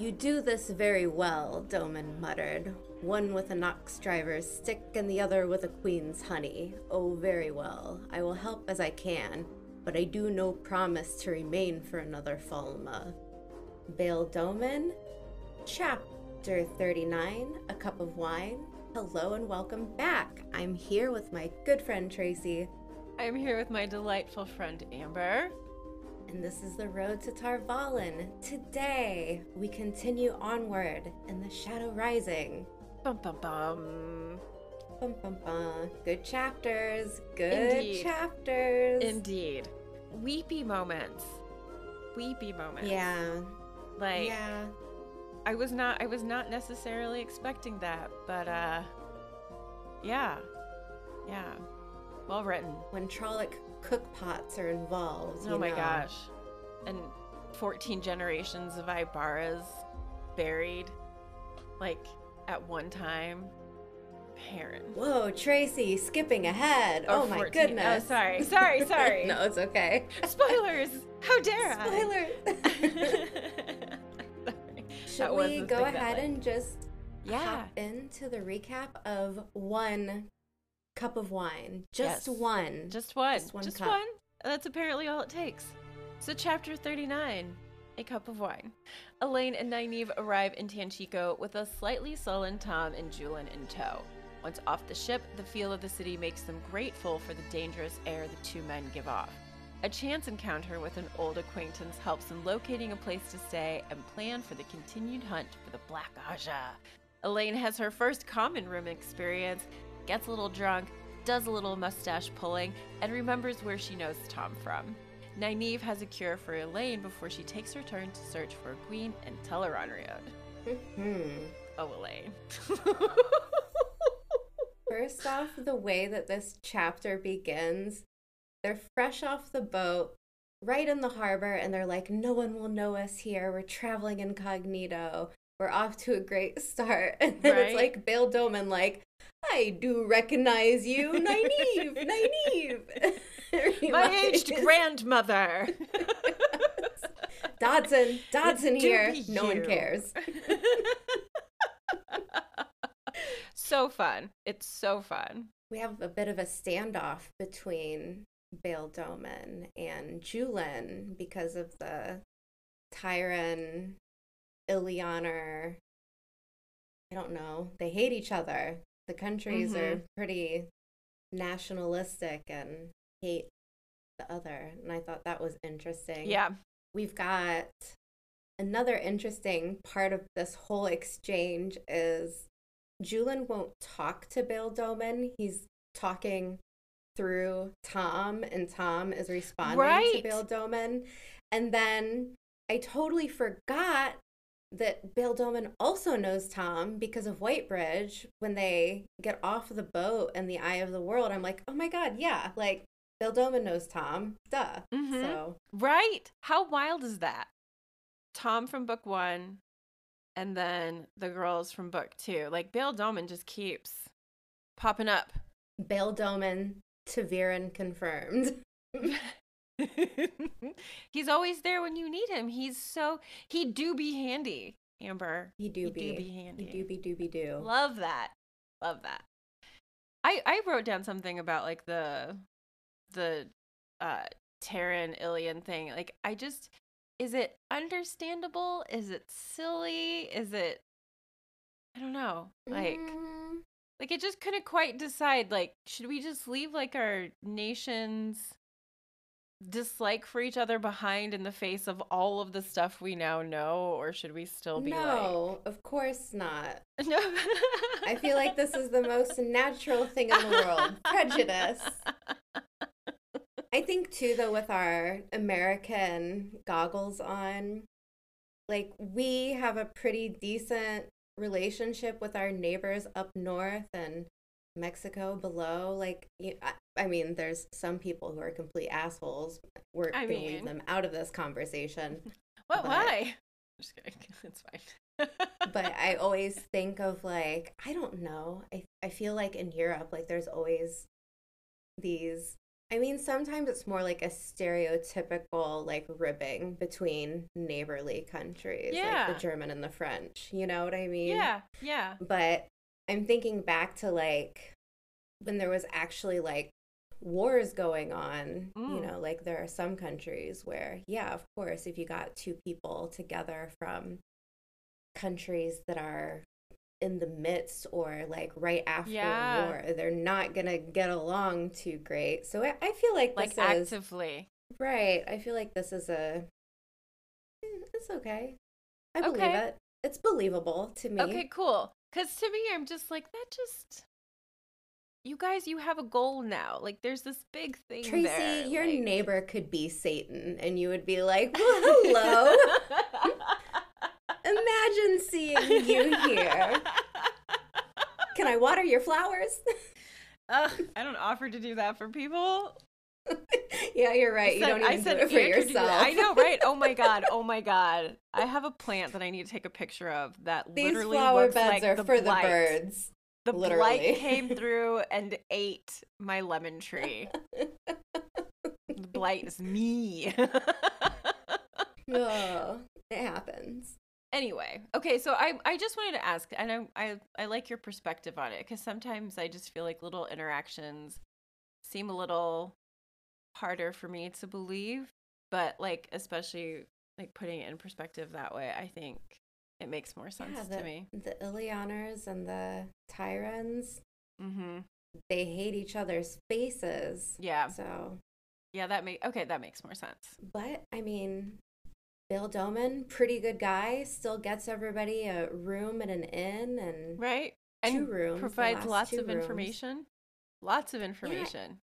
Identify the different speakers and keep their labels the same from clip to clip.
Speaker 1: You do this very well, Domon muttered, one with a Nox driver's stick and the other with a queen's honey. Oh, very well. I will help as I can, but I do no promise to remain for another Falme. Bayle Domon, Chapter 39 A Cup of Wine. Hello and welcome back. I'm here with my good friend Tracy,
Speaker 2: I'm here with my delightful friend Amber.
Speaker 1: And this is the road to Tar Valon. Today, we continue onward in the Shadow Rising.
Speaker 2: Bum bum bum.
Speaker 1: Bum, bum, bum. Good chapters. Good
Speaker 2: Indeed.
Speaker 1: chapters.
Speaker 2: Indeed. Weepy moments. Weepy moments.
Speaker 1: Yeah.
Speaker 2: Like
Speaker 1: yeah.
Speaker 2: I was not I was not necessarily expecting that, but uh yeah. Yeah. Well written.
Speaker 1: When Trolloc cookpots are involved.
Speaker 2: Oh my
Speaker 1: know.
Speaker 2: gosh. And 14 generations of Aybaras buried like at one time. Heron.
Speaker 1: Whoa, Tracy, skipping ahead.
Speaker 2: Or
Speaker 1: oh my
Speaker 2: 14
Speaker 1: goodness.
Speaker 2: Oh, sorry. Sorry, sorry.
Speaker 1: no, it's okay.
Speaker 2: Spoilers! How dare
Speaker 1: Spoiler.
Speaker 2: I?
Speaker 1: Should we go ahead and just
Speaker 2: Yeah.
Speaker 1: hop into the recap of one cup of wine? Just
Speaker 2: Yes.
Speaker 1: one.
Speaker 2: Just one.
Speaker 1: Just one
Speaker 2: Just
Speaker 1: cup.
Speaker 2: one. That's apparently all it takes. So, chapter 39 A Cup of Wine. Elayne and Nynaeve arrive in Tanchico with a slightly sullen Tom and Julian in tow. Once off the ship, the feel of the city makes them grateful for the dangerous air the two men give off. A chance encounter with an old acquaintance helps in locating a place to stay and plan for the continued hunt for the Black Ajah. Elayne has her first common room experience, gets a little drunk, does a little mustache pulling, and remembers where she knows Tom from. Nynaeve has a cure for Elayne before she takes her turn to search for a queen in Tel'aran'rhiod.
Speaker 1: Hmm.
Speaker 2: Oh, Elayne.
Speaker 1: First off, the way that this chapter begins, they're fresh off the boat, right in the harbor, and they're like, no one will know us here. We're traveling incognito. We're off to a great start. And then it's like Bayle Domon, like, I do recognize you, Nynaeve, Nynaeve.
Speaker 2: My aged grandmother.
Speaker 1: Dodson, Dodson
Speaker 2: Do
Speaker 1: here. No one cares.
Speaker 2: so fun. It's so fun.
Speaker 1: We have a bit of a standoff between Bayle Domon and Julian because of the Tairen, Illianer. I don't know. They hate each other. The countries are
Speaker 2: Mhm.
Speaker 1: pretty nationalistic and hate the other. And I thought that was interesting.
Speaker 2: Yeah.
Speaker 1: We've got another interesting part of this whole exchange is Julian won't talk to Bill Domon. He's talking through Tom, and Tom is responding to Bill Domon. And then I totally forgot that Bill Domon also knows Tom because of Whitebridge. When they get off the boat in the Eye of the World, I'm like, oh my God, yeah, like Bill Domon knows Tom. Duh.
Speaker 2: Mhm.
Speaker 1: So
Speaker 2: Right? How wild is that? Tom from book one, and then the girls from book two. Like, Bill Domon just keeps popping up.
Speaker 1: Bayle Domon, ta'veren confirmed.
Speaker 2: He's always there when you need him. He's so, he do be handy, Amber.
Speaker 1: He do
Speaker 2: He
Speaker 1: be.
Speaker 2: do be handy.
Speaker 1: He do be dooby doo.
Speaker 2: Love that. Love that. I I wrote down something about like the the uh Tairen Illian thing. Like I just is it understandable? Is it silly? Is it I don't know. Like
Speaker 1: Mm,
Speaker 2: like it just couldn't quite decide like should we just leave like our nation's dislike for each other behind in the face of all of the stuff we now know or should we still be
Speaker 1: no, of course not.
Speaker 2: no
Speaker 1: I feel like this is the most natural thing in the world. Prejudice. I think too though with our American goggles on, like we have a pretty decent relationship with our neighbors up north and Mexico below. Like, you, I, I mean, there's some people who are complete assholes. We're going to leave them out of this conversation.
Speaker 2: What?
Speaker 1: But-
Speaker 2: Why? Just kidding. It's fine.
Speaker 1: but I always think of like I don't know. I I feel like in Europe like there's always these I mean sometimes it's more like a stereotypical like ribbing between neighborly countries like
Speaker 2: Yeah.
Speaker 1: the German and the French. You know what I mean?
Speaker 2: yeah, yeah.
Speaker 1: But I'm thinking back to like when there was actually like wars going on, you
Speaker 2: Mm.
Speaker 1: know, like there are some countries where, yeah, of course, if you got two people together from countries that are in the midst or like right after
Speaker 2: Yeah.
Speaker 1: war, they're not gonna get along too great. So I, I feel like
Speaker 2: Like
Speaker 1: is
Speaker 2: actively.
Speaker 1: right. I feel like this is a. eh, It's okay. I believe
Speaker 2: Okay.
Speaker 1: it. It's believable to me.
Speaker 2: Okay, cool. Because to me, I'm just like, that just. You guys, you have a goal now. Like, there's this big thing
Speaker 1: Tracy,
Speaker 2: there.
Speaker 1: your
Speaker 2: like-
Speaker 1: neighbor could be Satan, and you would be like, well, hello. Imagine seeing you here. Can I water your flowers?
Speaker 2: Ugh, I don't offer to do that for people.
Speaker 1: yeah, you're right. You
Speaker 2: said-
Speaker 1: don't
Speaker 2: I
Speaker 1: even
Speaker 2: said
Speaker 1: do it for yourself.
Speaker 2: I know, right? Oh my god! Oh my god! I have a plant that I need to take a picture of that
Speaker 1: These
Speaker 2: literally
Speaker 1: flower
Speaker 2: looks
Speaker 1: beds
Speaker 2: like
Speaker 1: are
Speaker 2: the
Speaker 1: for
Speaker 2: blight.
Speaker 1: the birds.
Speaker 2: The
Speaker 1: literally.
Speaker 2: blight came through and ate my lemon tree. the blight is me.
Speaker 1: oh, it happens.
Speaker 2: anyway, okay, so I I just wanted to ask, and I I, I like your perspective on it because sometimes I just feel like little interactions seem a little harder for me to believe, but like especially like putting it in perspective that way, I think it makes more sense
Speaker 1: yeah, the,
Speaker 2: to me.
Speaker 1: the Illianers and the Tairens,
Speaker 2: Mm-hmm.
Speaker 1: they hate each other's faces.
Speaker 2: Yeah,
Speaker 1: So,
Speaker 2: yeah, that make okay, that makes more sense.
Speaker 1: but I mean, Bill Domon, pretty good guy, still gets everybody a room at an inn and
Speaker 2: Right?
Speaker 1: two
Speaker 2: And
Speaker 1: rooms.
Speaker 2: provides lots of
Speaker 1: rooms.
Speaker 2: information. Lots of information.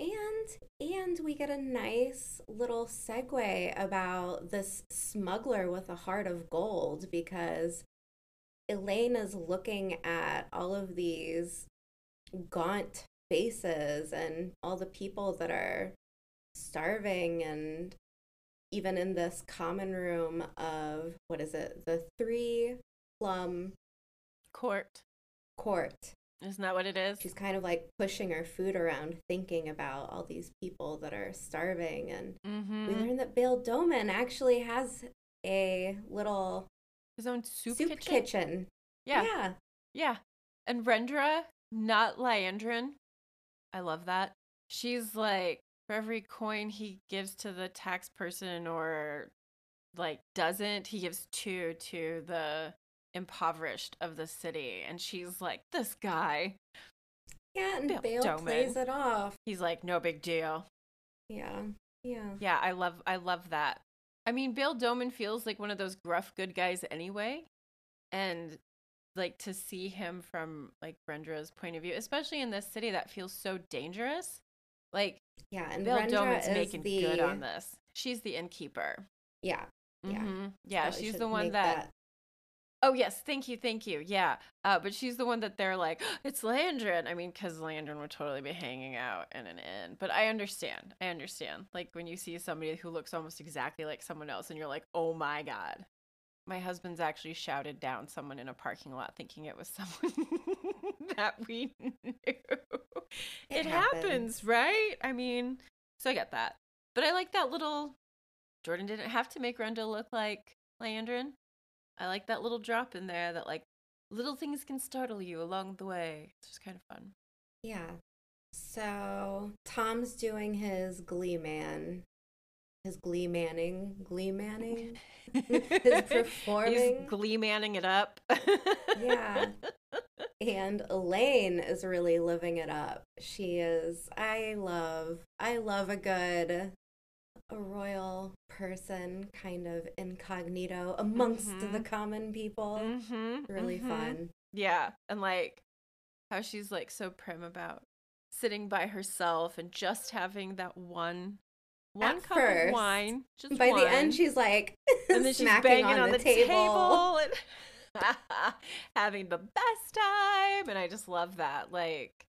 Speaker 1: And and we get a nice little segue about this smuggler with a heart of gold because Elaine is looking at all of these gaunt faces and all the people that are starving and even in this common room of what is it the three plum
Speaker 2: Court.
Speaker 1: court
Speaker 2: Isn't that what it is?
Speaker 1: she's kind of like pushing her food around thinking about all these people that are starving and
Speaker 2: Mm-hmm.
Speaker 1: we learned that Bill Domon actually has a little
Speaker 2: His own soup,
Speaker 1: soup,
Speaker 2: kitchen.
Speaker 1: kitchen.
Speaker 2: Yeah.
Speaker 1: yeah.
Speaker 2: Yeah. And Rendra, not Liandrin. I love that. She's like, for every coin he gives to the tax person or like doesn't, he gives two to the impoverished of the city. And she's like, this guy.
Speaker 1: Yeah, and
Speaker 2: Bill
Speaker 1: Bayle
Speaker 2: Domon.
Speaker 1: plays it off.
Speaker 2: He's like, no big deal.
Speaker 1: Yeah. Yeah.
Speaker 2: Yeah, I love I love that. I mean, Bill Domon feels like one of those gruff good guys anyway. And like to see him from like Brendra's point of view, especially in this city that feels so dangerous. Like
Speaker 1: Yeah. And
Speaker 2: Bill Domon's
Speaker 1: is
Speaker 2: making
Speaker 1: the,
Speaker 2: good on this. She's the innkeeper.
Speaker 1: Yeah. Yeah.
Speaker 2: Mhm. Yeah,
Speaker 1: Probably
Speaker 2: she's the one
Speaker 1: make
Speaker 2: that, Oh yes, thank you, thank you. Yeah, uh, but she's the one that they're like, it's Liandrin. I mean, because Liandrin would totally be hanging out in an inn. But I understand. I understand. Like when you see somebody who looks almost exactly like someone else, and you're like, oh my god. My husband's actually shouted down someone in a parking lot, thinking it was someone that we knew. It, happens,
Speaker 1: happens.
Speaker 2: right? I mean, so I get that. But I like that little. Jordan didn't have to make Renda look like Liandrin. I like that little drop in there that like little things can startle you along the way. It's just kind of fun.
Speaker 1: Yeah. So Tom's doing his Glee Man, his Glee Manning, Glee Manning. His performing.
Speaker 2: He's glee manning it up.
Speaker 1: Yeah. and Elayne is really living it up. She is I love I love a good a royal person kind of incognito amongst the
Speaker 2: Mhm.
Speaker 1: common people.
Speaker 2: Mhm,
Speaker 1: Really
Speaker 2: mhm.
Speaker 1: fun.
Speaker 2: Yeah, and like how she's like so prim about sitting by herself and just having that one one
Speaker 1: At
Speaker 2: cup
Speaker 1: first,
Speaker 2: of wine. Just
Speaker 1: By
Speaker 2: one.
Speaker 1: the end she's like
Speaker 2: and then she's
Speaker 1: smacking
Speaker 2: banging
Speaker 1: on,
Speaker 2: on,
Speaker 1: the,
Speaker 2: the
Speaker 1: table.
Speaker 2: table. and having the best time. And I just love that. Like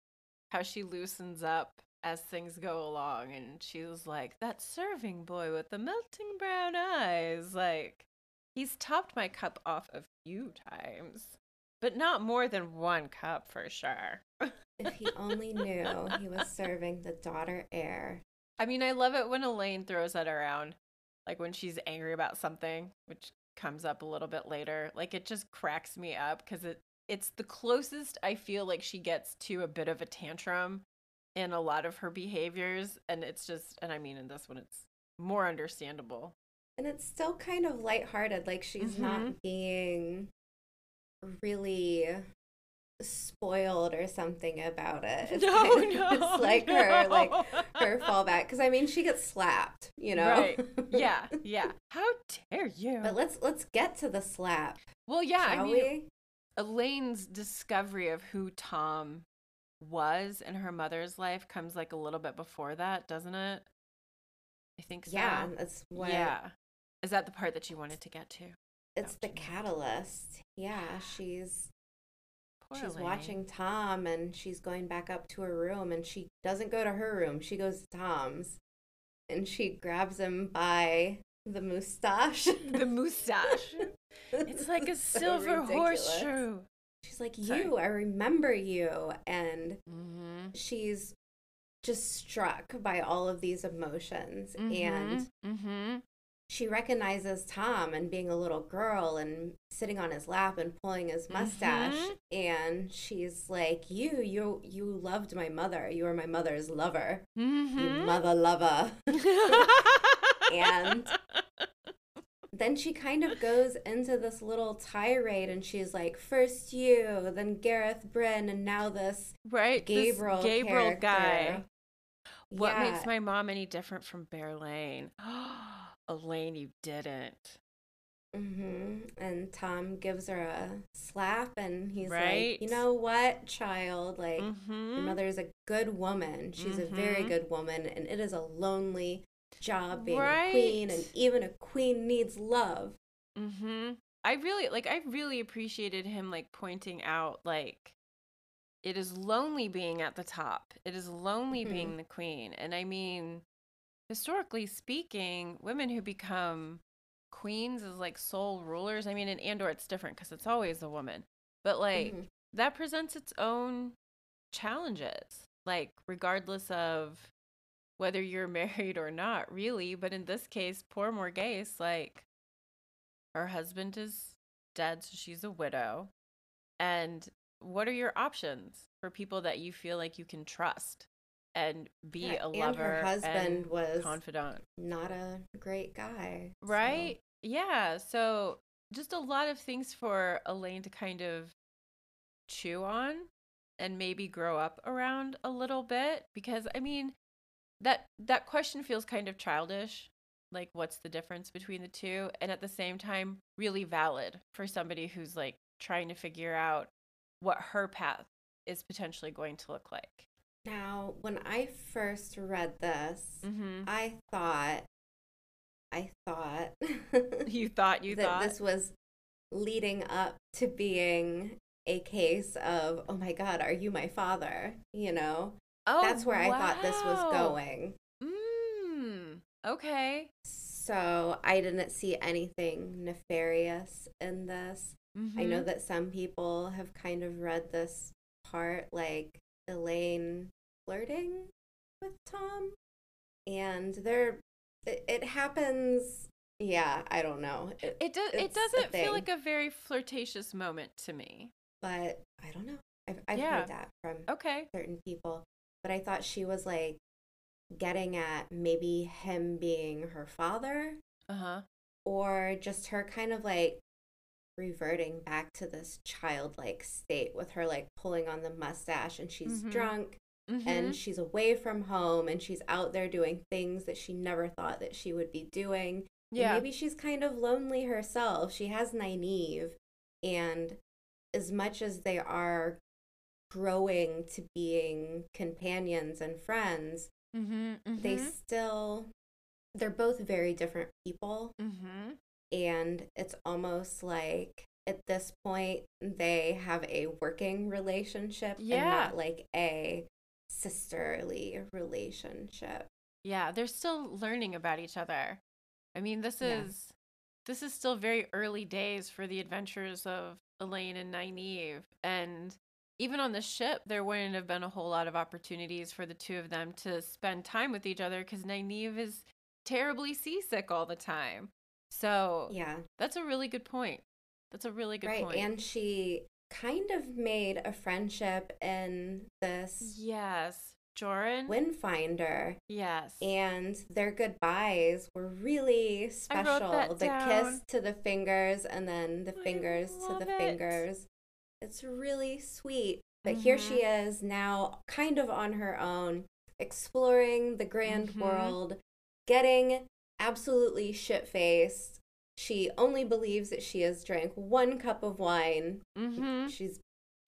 Speaker 2: how she loosens up as things go along. And she was like, that serving boy with the melting brown eyes. Like, he's topped my cup off a few times, but not more than one cup for sure.
Speaker 1: if he only knew he was serving the daughter heir.
Speaker 2: I mean, I love it when Elayne throws that around. Like when she's angry about something, which comes up a little bit later. Like it just cracks me up because it it's the closest I feel like she gets to a bit of a tantrum in a lot of her behaviors. And it's just, and I mean, in this one, it's more understandable.
Speaker 1: And it's still kind of lighthearted. Like she's mm-hmm. not being really spoiled or something about it. It's
Speaker 2: no, kind of, no,
Speaker 1: it's like
Speaker 2: no.
Speaker 1: her like her fallback because I mean she gets slapped, you know.
Speaker 2: Right. Yeah. Yeah. How dare you?
Speaker 1: But let's let's get to the slap.
Speaker 2: Well, yeah. I mean, we? Elayne's discovery of who Tom was in her mother's life comes like a little bit before that, doesn't it? I think so.
Speaker 1: Yeah, that's what.
Speaker 2: Yeah. Is that the part that you wanted to get to?
Speaker 1: It's the catalyst. Yeah, she's Poor she's watching Tom and she's going back up to her room and she doesn't go to her room. She goes to Tom's and she grabs him by the mustache.
Speaker 2: the mustache. it's like a so silver ridiculous. horseshoe.
Speaker 1: She's like, You, Sorry. I remember you. And mm-hmm. she's just struck by all of these emotions. Mm-hmm. And mm-hmm. she recognizes Tom and being a little girl and sitting on his lap and pulling his mustache. Mm-hmm. And she's like, You, you, you loved my mother. You were my mother's lover. You
Speaker 2: mm-hmm.
Speaker 1: mother lover. and then she kind of goes into this little tirade and she's like, first you, then Gareth Bryn, and now this
Speaker 2: right
Speaker 1: Gaebril
Speaker 2: this Gaebril character. guy. What yeah. makes my mom any different from Berelain? Elayne, you didn't.
Speaker 1: Mm-hmm. And Tom gives her a slap, and he's right? like, "You know what, child? Like, mm-hmm. your mother is a good woman. She's mm-hmm. a very mm-hmm. good woman, and it is a lonely job being right. a queen, and even a queen needs love.
Speaker 2: Mm-hmm. I really like. I really appreciated him like pointing out like it is lonely being at the top. It is lonely mm-hmm. being the queen, and I mean, historically speaking, women who become queens as like sole rulers. I mean, in Andor it's different because it's always a woman, but like mm-hmm. that presents its own challenges. Like regardless of whether you're married or not, really. But in this case, poor Morgase, like her husband is dead, so she's a widow. And what are your options for people that you feel like you can trust and be yeah, a lover? And
Speaker 1: her husband was
Speaker 2: confidant,
Speaker 1: not a great guy,
Speaker 2: right? So. Yeah, so just a lot of things for Elayne to kind of chew on and maybe grow up around a little bit because I mean that that question feels kind of childish like what's the difference between the two? And at the same time really valid for somebody who's like trying to figure out what her path is potentially going to look like.
Speaker 1: Now when i first read this
Speaker 2: mm-hmm.
Speaker 1: i thought i thought
Speaker 2: you thought you thought?
Speaker 1: this was leading up to being a case of oh my god are you my father? You know Oh, that's where wow. I thought this was going.
Speaker 2: Mm, okay.
Speaker 1: So I didn't see anything nefarious in this. Mm-hmm. I know mm-hmm. that some people have kind of read this part like Elayne flirting with Tom, and there it, it happens. Yeah, I don't know.
Speaker 2: It, it does. It doesn't feel like a very flirtatious moment to me.
Speaker 1: But I don't know. I've, I've yeah. heard that from
Speaker 2: okay
Speaker 1: certain people but I thought she was like getting at maybe him being her father.
Speaker 2: Uh-huh.
Speaker 1: Or just her kind of like reverting back to this childlike state with her like pulling on the mustache and she's mm-hmm. drunk mm-hmm. and she's away from home and she's out there doing things that she never thought that she would be doing. Yeah. And maybe she's kind of lonely herself. She has Nynaeve and as much as they are growing to being companions and friends,
Speaker 2: mm-hmm, mm-hmm.
Speaker 1: they still they're both very different people.
Speaker 2: Mm-hmm.
Speaker 1: And it's almost like at this point they have a working relationship and
Speaker 2: Yeah.
Speaker 1: not like a sisterly relationship.
Speaker 2: Yeah, they're still learning about each other. I mean, this
Speaker 1: Yeah.
Speaker 2: is this is still very early days for the adventures of Elayne and Nynaeve. And even on the ship, there wouldn't have been a whole lot of opportunities for the two of them to spend time with each other because Nynaeve is terribly seasick all the time. So
Speaker 1: Yeah.
Speaker 2: that's a really good point. That's a really good
Speaker 1: right.
Speaker 2: point.
Speaker 1: And she kind of made a friendship in this
Speaker 2: yes, Jorin.
Speaker 1: Windfinder.
Speaker 2: yes.
Speaker 1: And their goodbyes were really
Speaker 2: I wrote
Speaker 1: special. the
Speaker 2: down.
Speaker 1: kiss to the fingers and then the fingers to the
Speaker 2: it.
Speaker 1: fingers. It's really sweet. But here she
Speaker 2: Mm-hmm.
Speaker 1: is now, kind of on her own, exploring the grand
Speaker 2: Mhm.
Speaker 1: world, getting absolutely shit faced. She only believes that she has drank one cup of wine.
Speaker 2: mm-hmm.
Speaker 1: She's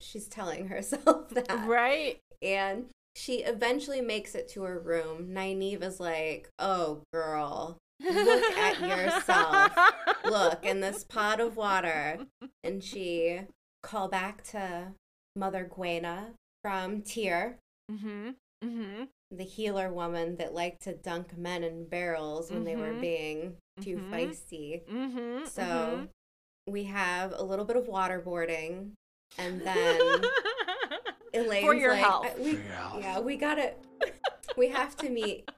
Speaker 1: she's telling herself that.
Speaker 2: Right.
Speaker 1: And she eventually makes it to her room. Nynaeve is like, oh, girl, Look at yourself. look in this pot of water. And she call back to Mother Guenna from Tyr,
Speaker 2: Mm-hmm. Mm-hmm.
Speaker 1: the healer woman that liked to dunk men in barrels when they were
Speaker 2: Mhm.
Speaker 1: being too
Speaker 2: Mhm.
Speaker 1: feisty.
Speaker 2: Mm-hmm.
Speaker 1: So we have a little bit of waterboarding. And then Elayne's
Speaker 2: For your
Speaker 1: like,
Speaker 2: health.
Speaker 1: We,
Speaker 3: For your health.
Speaker 1: yeah, we gotta, we have to meet,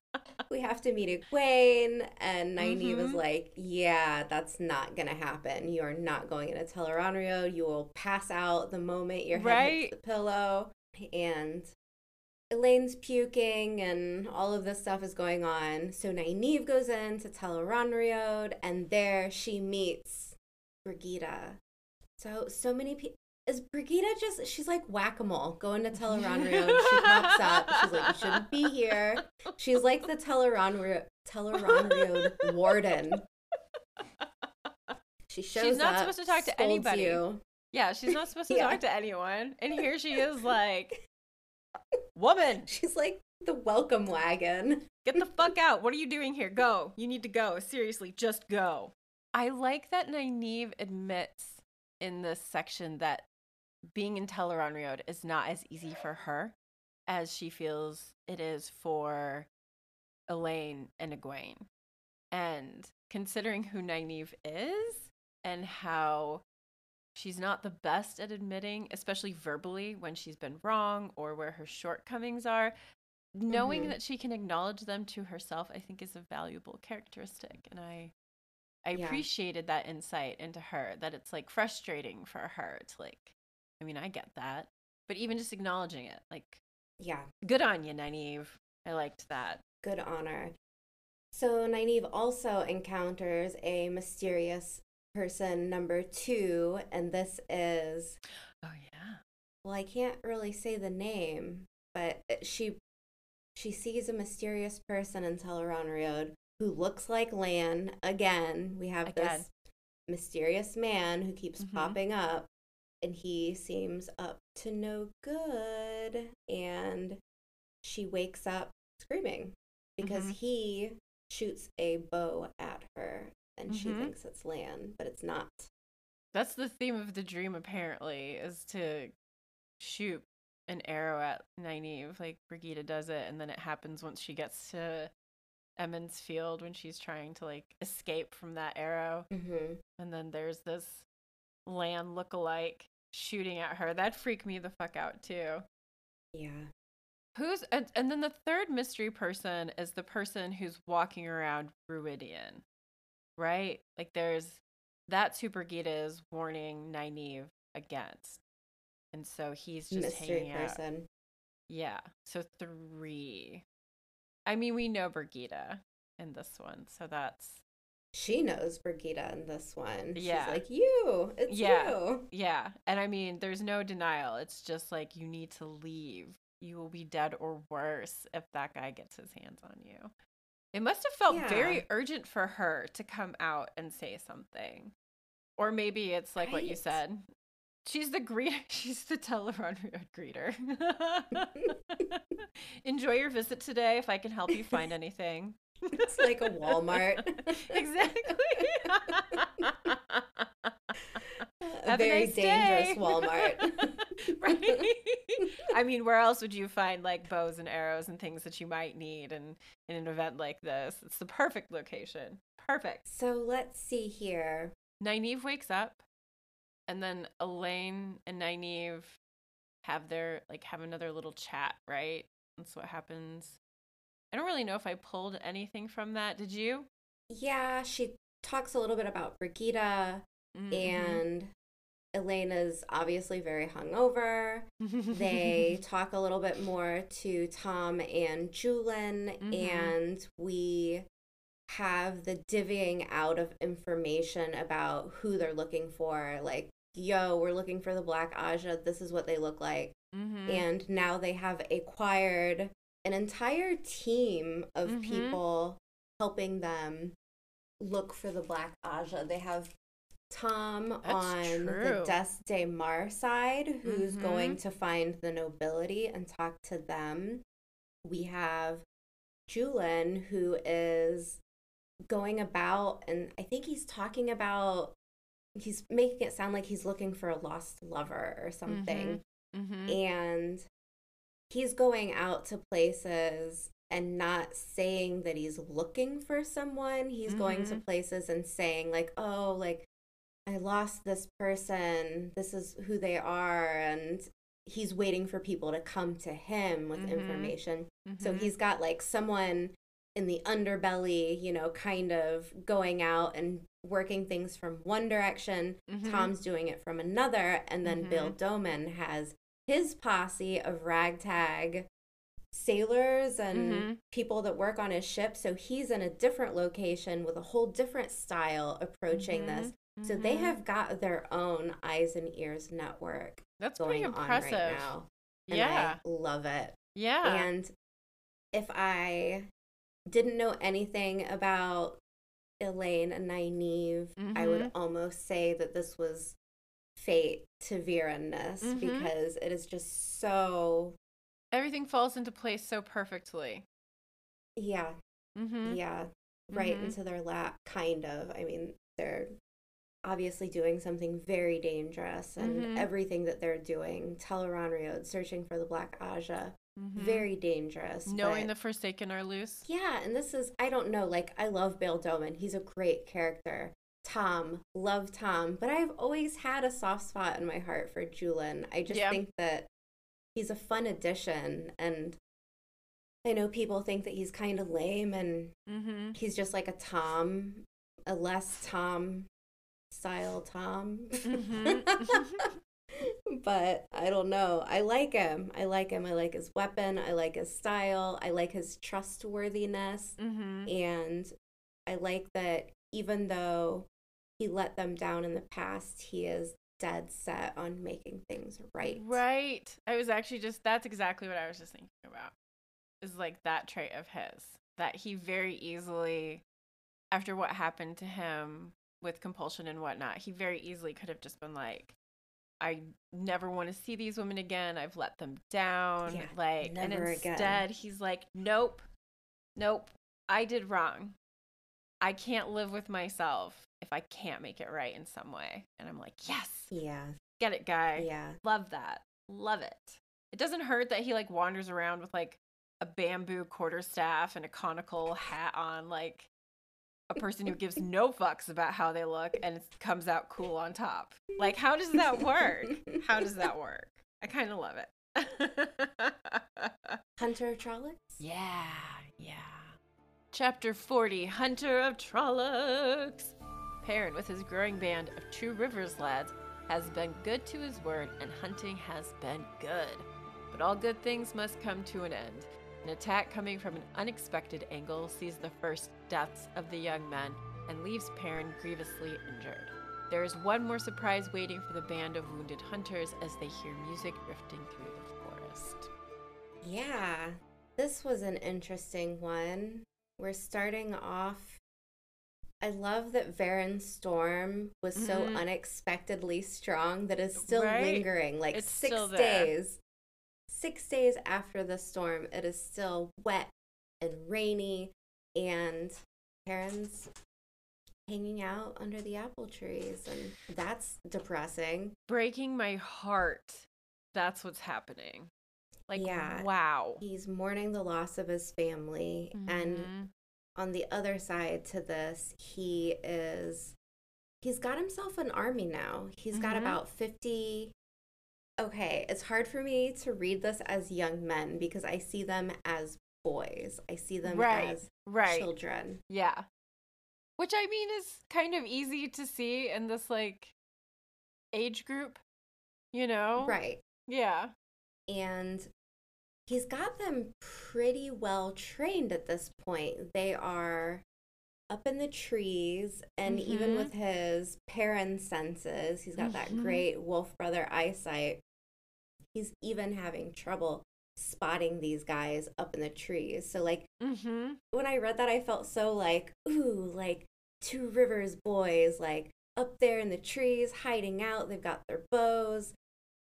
Speaker 1: we have to meet Egwene. And Nynaeve is
Speaker 2: Mhm.
Speaker 1: like, yeah, that's not gonna happen. You are not going into Tel'aran'rhiod. You will pass out the moment your head
Speaker 2: Right.
Speaker 1: hits the pillow. And Elayne's puking and all of this stuff is going on. So Nynaeve goes in to Tel'aran'rhiod and there she meets Birgitte. So, so many people. Is Birgitte just, she's like whack a mole going to Tel'aran'rhiod. she pops up. She's like, you shouldn't be here. She's like the Tel'aran'rhiod, Tel'aran'rhiod warden. She shows She's
Speaker 2: not
Speaker 1: up,
Speaker 2: supposed to talk to anybody.
Speaker 1: You.
Speaker 2: Yeah, she's not supposed to
Speaker 1: Yeah.
Speaker 2: talk to anyone. And here she is like, woman,
Speaker 1: She's like the welcome wagon.
Speaker 2: get the fuck out. What are you doing here? Go. You need to go. Seriously, just go. I like that Nynaeve admits in this section that being in Tel'aran'rhiod is not as easy for her as she feels it is for Elayne and Egwene. And considering who Nynaeve is and how she's not the best at admitting, especially verbally, when she's been wrong or where her shortcomings are, knowing
Speaker 1: Mhm.
Speaker 2: that she can acknowledge them to herself, I think is a valuable characteristic. And I I
Speaker 1: Yeah.
Speaker 2: appreciated that insight into her, that it's like frustrating for her to like I mean, I get that. But even just acknowledging it, like
Speaker 1: Yeah,
Speaker 2: good on you, Nynaeve. I liked that.
Speaker 1: good honor. So Nynaeve also encounters a mysterious person number two, and this is
Speaker 2: Oh yeah.
Speaker 1: well, I can't really say the name, but she she sees a mysterious person in Tel'aran'rhiod who looks like Lan. Again, we have
Speaker 2: Again.
Speaker 1: this mysterious man who keeps
Speaker 2: Mhm.
Speaker 1: popping up, and he seems up to no good. And she wakes up screaming because
Speaker 2: Mhm.
Speaker 1: he shoots a bow at her, and she
Speaker 2: Mhm.
Speaker 1: thinks it's Lan, but it's not.
Speaker 2: That's the theme of the dream apparently, is to shoot an arrow at Nynaeve, like Birgitte does it, and then it happens once she gets to Emond's Field when she's trying to like escape from that arrow.
Speaker 1: hmm
Speaker 2: And then there's this Lan look-alike shooting at her. That freaked me the fuck out too.
Speaker 1: Yeah.
Speaker 2: Who's and, and then the third mystery person is the person who's walking around Rhuidean, right? Like there's that's who Birgitte is warning Nynaeve against, and so he's just
Speaker 1: mystery
Speaker 2: hanging out. Yeah, so three. I mean, we know Birgitte in this one, so that's
Speaker 1: She knows Birgitte in this one.
Speaker 2: Yeah.
Speaker 1: She's like, you, it's
Speaker 2: Yeah.
Speaker 1: you.
Speaker 2: Yeah, and I mean, there's no denial. It's just like you need to leave. You will be dead or worse if that guy gets his hands on you. It must have felt
Speaker 1: Yeah.
Speaker 2: very urgent for her to come out and say something. Or maybe it's like what you said. She's the greeter. She's the Tel'aran'rhiod greeter. Enjoy your visit today if I can help you find anything.
Speaker 1: It's like a Walmart.
Speaker 2: exactly.
Speaker 1: a
Speaker 2: Have
Speaker 1: very
Speaker 2: nice
Speaker 1: dangerous
Speaker 2: day.
Speaker 1: Walmart.
Speaker 2: right? I mean, where else would you find like bows and arrows and things that you might need in, in an event like this? It's the perfect location. Perfect.
Speaker 1: so let's see here.
Speaker 2: Nynaeve wakes up, and then Elayne and Nynaeve have their like have another little chat, right? That's what happens. I don't really know if I pulled anything from that. Did you?
Speaker 1: Yeah, she talks a little bit about Birgitte,
Speaker 2: Mhm.
Speaker 1: and Elena's obviously very hungover. they talk a little bit more to Tom and Julian,
Speaker 2: Mhm.
Speaker 1: and we have the divvying out of information about who they're looking for. Like, yo, we're looking for the Black Ajah. This is what they look like.
Speaker 2: Mhm.
Speaker 1: And now they have acquired an entire team of
Speaker 2: Mhm.
Speaker 1: people helping them look for the Black Ajah. They have Tom
Speaker 2: That's
Speaker 1: on the
Speaker 2: true.
Speaker 1: Des de Mar side, who's
Speaker 2: Mhm.
Speaker 1: going to find the nobility and talk to them. We have Julian, who is going about, and I think he's talking about, he's making it sound like he's looking for a lost lover or something.
Speaker 2: Mhm.
Speaker 1: And he's going out to places and not saying that he's looking for someone. He's going to
Speaker 2: Mhm.
Speaker 1: places and saying, like, oh, like, I lost this person. This is who they are. And he's waiting for people to come to him with
Speaker 2: Mhm.
Speaker 1: information. So
Speaker 2: Mhm.
Speaker 1: he's got like someone in the underbelly, you know, kind of going out and working things from one direction.
Speaker 2: Mhm.
Speaker 1: Tom's doing it from another. And then Bill
Speaker 2: Mhm.
Speaker 1: Domon has his posse of ragtag sailors and
Speaker 2: Mhm.
Speaker 1: people that work on his ship. So he's in a different location with a whole different style approaching this. So they
Speaker 2: Mhm.
Speaker 1: have got their own eyes and ears network
Speaker 2: That's pretty impressive.
Speaker 1: right now.
Speaker 2: Yeah.
Speaker 1: I love it.
Speaker 2: Yeah.
Speaker 1: And if I didn't know anything about Elayne and Nynaeve, I would
Speaker 2: Mhm.
Speaker 1: almost say that this was fate to Viranness
Speaker 2: Mhm.
Speaker 1: because it is just so
Speaker 2: Everything falls into place so perfectly.
Speaker 1: yeah,
Speaker 2: Mm-hmm.
Speaker 1: yeah, right
Speaker 2: Mhm.
Speaker 1: into their lap, kind of. I mean, they're obviously doing something very dangerous and
Speaker 2: Mhm.
Speaker 1: everything that they're doing, Teleron searching for the Black Ajah, very dangerous.
Speaker 2: Mm-hmm. Knowing
Speaker 1: but-
Speaker 2: the Forsaken are loose.
Speaker 1: Yeah, and this is I don't know, like I love Bill Domon. He's a great character. Tom, love Tom, but I've always had a soft spot in my heart for Julian. I just
Speaker 2: Yeah.
Speaker 1: think that he's a fun addition and I know people think that he's kind of lame and
Speaker 2: Mm-hmm.
Speaker 1: he's just like a Tom, a less Tom style Tom.
Speaker 2: Mhm.
Speaker 1: but I don't know. I like him. I like him. I like his weapon. I like his style. I like his trustworthiness.
Speaker 2: mm-hmm.
Speaker 1: And I like that even though he let them down in the past, he is dead set on making things right.
Speaker 2: Right. I was actually just that's exactly what I was just thinking about. Is like that trait of his that he very easily after what happened to him with compulsion and whatnot, he very easily could have just been like I never want to see these women again. I've let them down.
Speaker 1: Yeah,
Speaker 2: like and
Speaker 1: never again.
Speaker 2: instead he's like, Nope. Nope. I did wrong. I can't live with myself if I can't make it right in some way. And I'm like, Yes.
Speaker 1: Yeah.
Speaker 2: Get it, guy.
Speaker 1: Yeah.
Speaker 2: Love that. Love it. It doesn't hurt that he like wanders around with like a bamboo quarterstaff and a conical hat on, like a person who gives no fucks about how they look and it comes out cool on top. Like, how does that work? How does that work? I kind of love it.
Speaker 1: Hunter of Trollocs?
Speaker 2: yeah, yeah. Chapter 40 Hunter of Trollocs. Perrin, with his growing band of Two Rivers lads, has been good to his word, and hunting has been good. But all good things must come to an end. An attack coming from an unexpected angle sees the first deaths of the young men and leaves Perrin grievously injured. There is one more surprise waiting for the band of wounded hunters as they hear music drifting through the forest.
Speaker 1: Yeah. This was an interesting one. We're starting off. I love that Varen's storm was so
Speaker 2: Mhm.
Speaker 1: unexpectedly strong that it's still
Speaker 2: Right?
Speaker 1: lingering. Like
Speaker 2: It's
Speaker 1: six days. Six days after the storm, it is still wet and rainy. And Perrin's hanging out under the apple trees. And that's depressing.
Speaker 2: Breaking my heart. That's what's happening. Like,
Speaker 1: Yeah.
Speaker 2: wow.
Speaker 1: He's mourning the loss of his family. And
Speaker 2: Mhm.
Speaker 1: On the other side to this, he is he's got himself an army now. He's got
Speaker 2: Mhm.
Speaker 1: about 50 Okay, it's hard for me to read this as young men because I see them as boys. I see them
Speaker 2: Right,
Speaker 1: as
Speaker 2: right.
Speaker 1: children.
Speaker 2: Yeah. Which I mean is kind of easy to see in this like age group, you know?
Speaker 1: Right.
Speaker 2: Yeah.
Speaker 1: And he's got them pretty well trained at this point. They are up in the trees, and even
Speaker 2: Mhm.
Speaker 1: with his Perrin senses, he's got that
Speaker 2: Mhm.
Speaker 1: great wolf brother eyesight. He's even having trouble spotting these guys up in the trees. So, like,
Speaker 2: Mm-hmm.
Speaker 1: when I read that, I felt so like, ooh, like Two Rivers boys, like up there in the trees, hiding out. They've got their bows,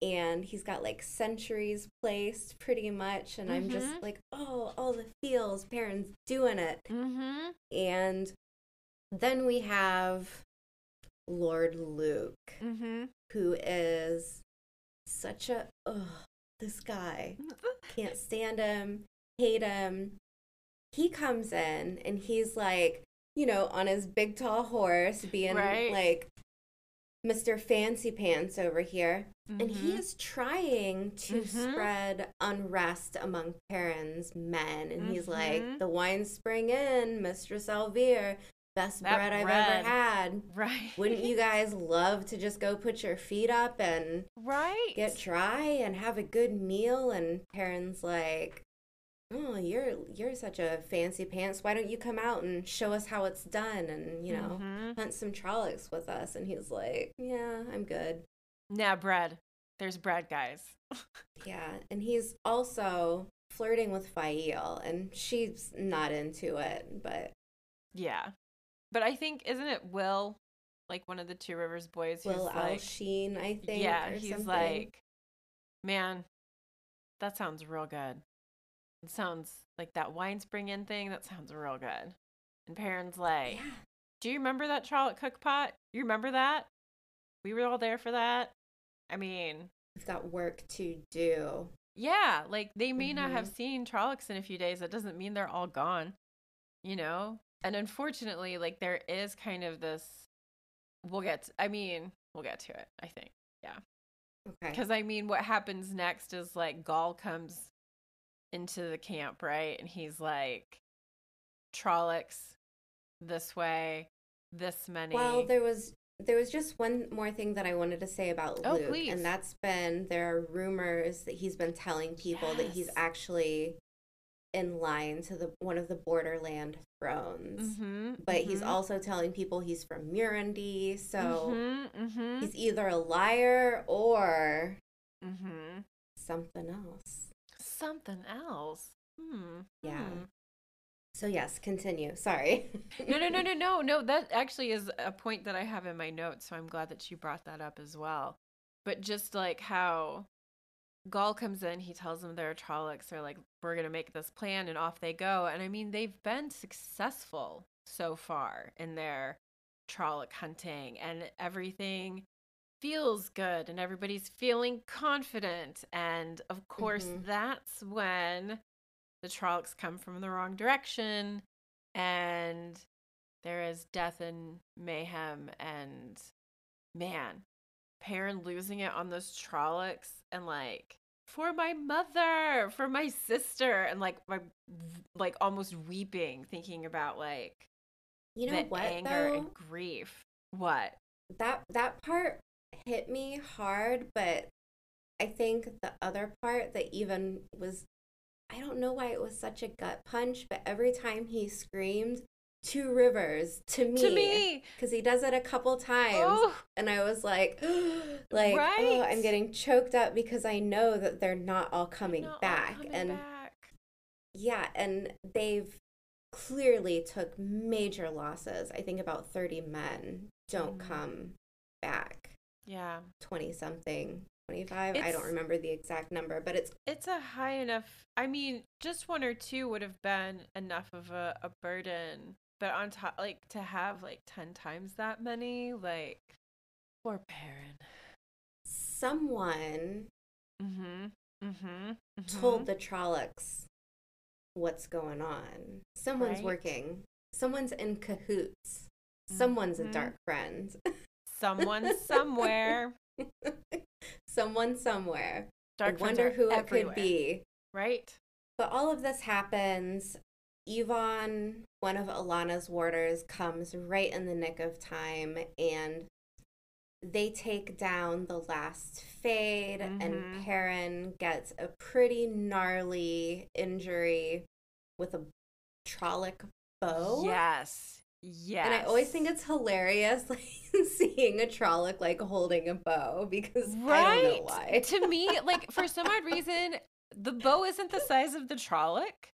Speaker 1: and he's got like centuries placed pretty much. And I'm
Speaker 2: Mhm.
Speaker 1: just like, oh, all the feels, Perrin's doing it.
Speaker 2: Mm-hmm.
Speaker 1: And then we have Lord Luke,
Speaker 2: Mm-hmm.
Speaker 1: who is such a, oh, this guy can't stand him, hate him. He comes in and he's like, you know, on his big tall horse, being
Speaker 2: Right.
Speaker 1: like Mr. Fancy Pants over here. And he
Speaker 2: Mhm.
Speaker 1: is trying to
Speaker 2: Mhm.
Speaker 1: spread unrest among Perrin's men. And he's
Speaker 2: Mhm.
Speaker 1: like, the Winespring Inn, Mistress al'Vere, best
Speaker 2: That
Speaker 1: bread I've ever had.
Speaker 2: Right.
Speaker 1: Wouldn't you guys love to just go put your feet up and
Speaker 2: Right.
Speaker 1: get dry and have a good meal and Perrin's like oh you're you're such a fancy pants why don't you come out and show us how it's done and you know
Speaker 2: Mhm.
Speaker 1: hunt some trollocs with us and he's like yeah i'm good
Speaker 2: Nah, bread. There's bread, guys.
Speaker 1: yeah and he's also flirting with Faile and she's not into it but
Speaker 2: Yeah. But I think isn't it Will, like one of the Two Rivers boys,
Speaker 1: will
Speaker 2: like,
Speaker 1: al'Seen i think
Speaker 2: yeah, he's
Speaker 1: something.
Speaker 2: like, man, that sounds real good. It sounds like that Winespring Inn thing. That sounds real good. And Perrin's like,
Speaker 1: yeah
Speaker 2: do you remember that Charlotte cook pot? You remember that? We were all there for that. I mean,
Speaker 1: we've got work to do
Speaker 2: yeah, like they may not have
Speaker 1: Mhm.
Speaker 2: seen Trollocs in a few days. That doesn't mean they're all gone, you know? And unfortunately, like there is kind of this. We'll get, I mean, we'll get to it, I think. Yeah.
Speaker 1: Okay
Speaker 2: Because I mean, what happens next is like Gaul comes into the camp, right? And he's like, Trollocs this way, this many.
Speaker 1: Well, there was there was just one more thing that I wanted to say about
Speaker 2: Oh,
Speaker 1: Luke,
Speaker 2: please.
Speaker 1: and that's been there are rumors that he's been telling people that he's actually in line to the one of the borderland thrones.
Speaker 2: hmm
Speaker 1: But he's also telling people he's from Murandy, so
Speaker 2: hmm hmm
Speaker 1: he's either a liar or
Speaker 2: hmm
Speaker 1: something else.
Speaker 2: Something else. Hmm.
Speaker 1: Yeah.
Speaker 2: hmm.
Speaker 1: So yes, continue. Sorry.
Speaker 2: no, no, no, no, no, no. That actually is a point that I have in my notes, so I'm glad that you brought that up as well. But just like how Gaul comes in, he tells them they're Trollocs. They're like, we're gonna make this plan, and off they go. And I mean, they've been successful so far in their Trolloc hunting, and everything feels good, and everybody's feeling confident. And of course,
Speaker 1: Mhm.
Speaker 2: that's when the Trollocs come from the wrong direction and there is death and mayhem and man Perrin losing it on those Trollocs and like for my mother for my sister and like my like almost weeping thinking about like
Speaker 1: you know
Speaker 2: the
Speaker 1: what
Speaker 2: anger
Speaker 1: though?
Speaker 2: and grief what
Speaker 1: that that part hit me hard but i think the other part that even was i don't know why it was such a gut punch but every time he screamed two rivers to me
Speaker 2: to me
Speaker 1: because he does it a couple times.
Speaker 2: Oh.
Speaker 1: And i was like like oh i'm getting choked up because i know that they're not all coming
Speaker 2: not all
Speaker 1: back.
Speaker 2: coming
Speaker 1: and
Speaker 2: back.
Speaker 1: yeah and they've clearly took major losses. I think about 30 men don't
Speaker 2: Mhm.
Speaker 1: come back
Speaker 2: yeah
Speaker 1: 20 something 25 i don't remember the exact number but it's
Speaker 2: it's a high enough i mean just one or two would have been enough of a, a burden But on top, like to have like ten times that many, like poor Perrin
Speaker 1: Someone
Speaker 2: Mm-hmm. Mm-hmm.
Speaker 1: told the Trollocs what's going on. Someone's
Speaker 2: Right.
Speaker 1: working. Someone's in cahoots. Someone's a dark friend.
Speaker 2: someone somewhere.
Speaker 1: Someone somewhere.
Speaker 2: Dark
Speaker 1: I wonder who it could be.
Speaker 2: Right.
Speaker 1: But all of this happens. Ihvon, one of Alanna's warders, comes right in the nick of time and they take down the last fade,
Speaker 2: Mhm.
Speaker 1: and Perrin gets a pretty gnarly injury with a Trolloc bow.
Speaker 2: Yes. Yes.
Speaker 1: And I always think it's hilarious, like seeing a Trolloc like holding a bow because I don't know why.
Speaker 2: to me, like for some odd reason, the bow isn't the size of the Trolloc.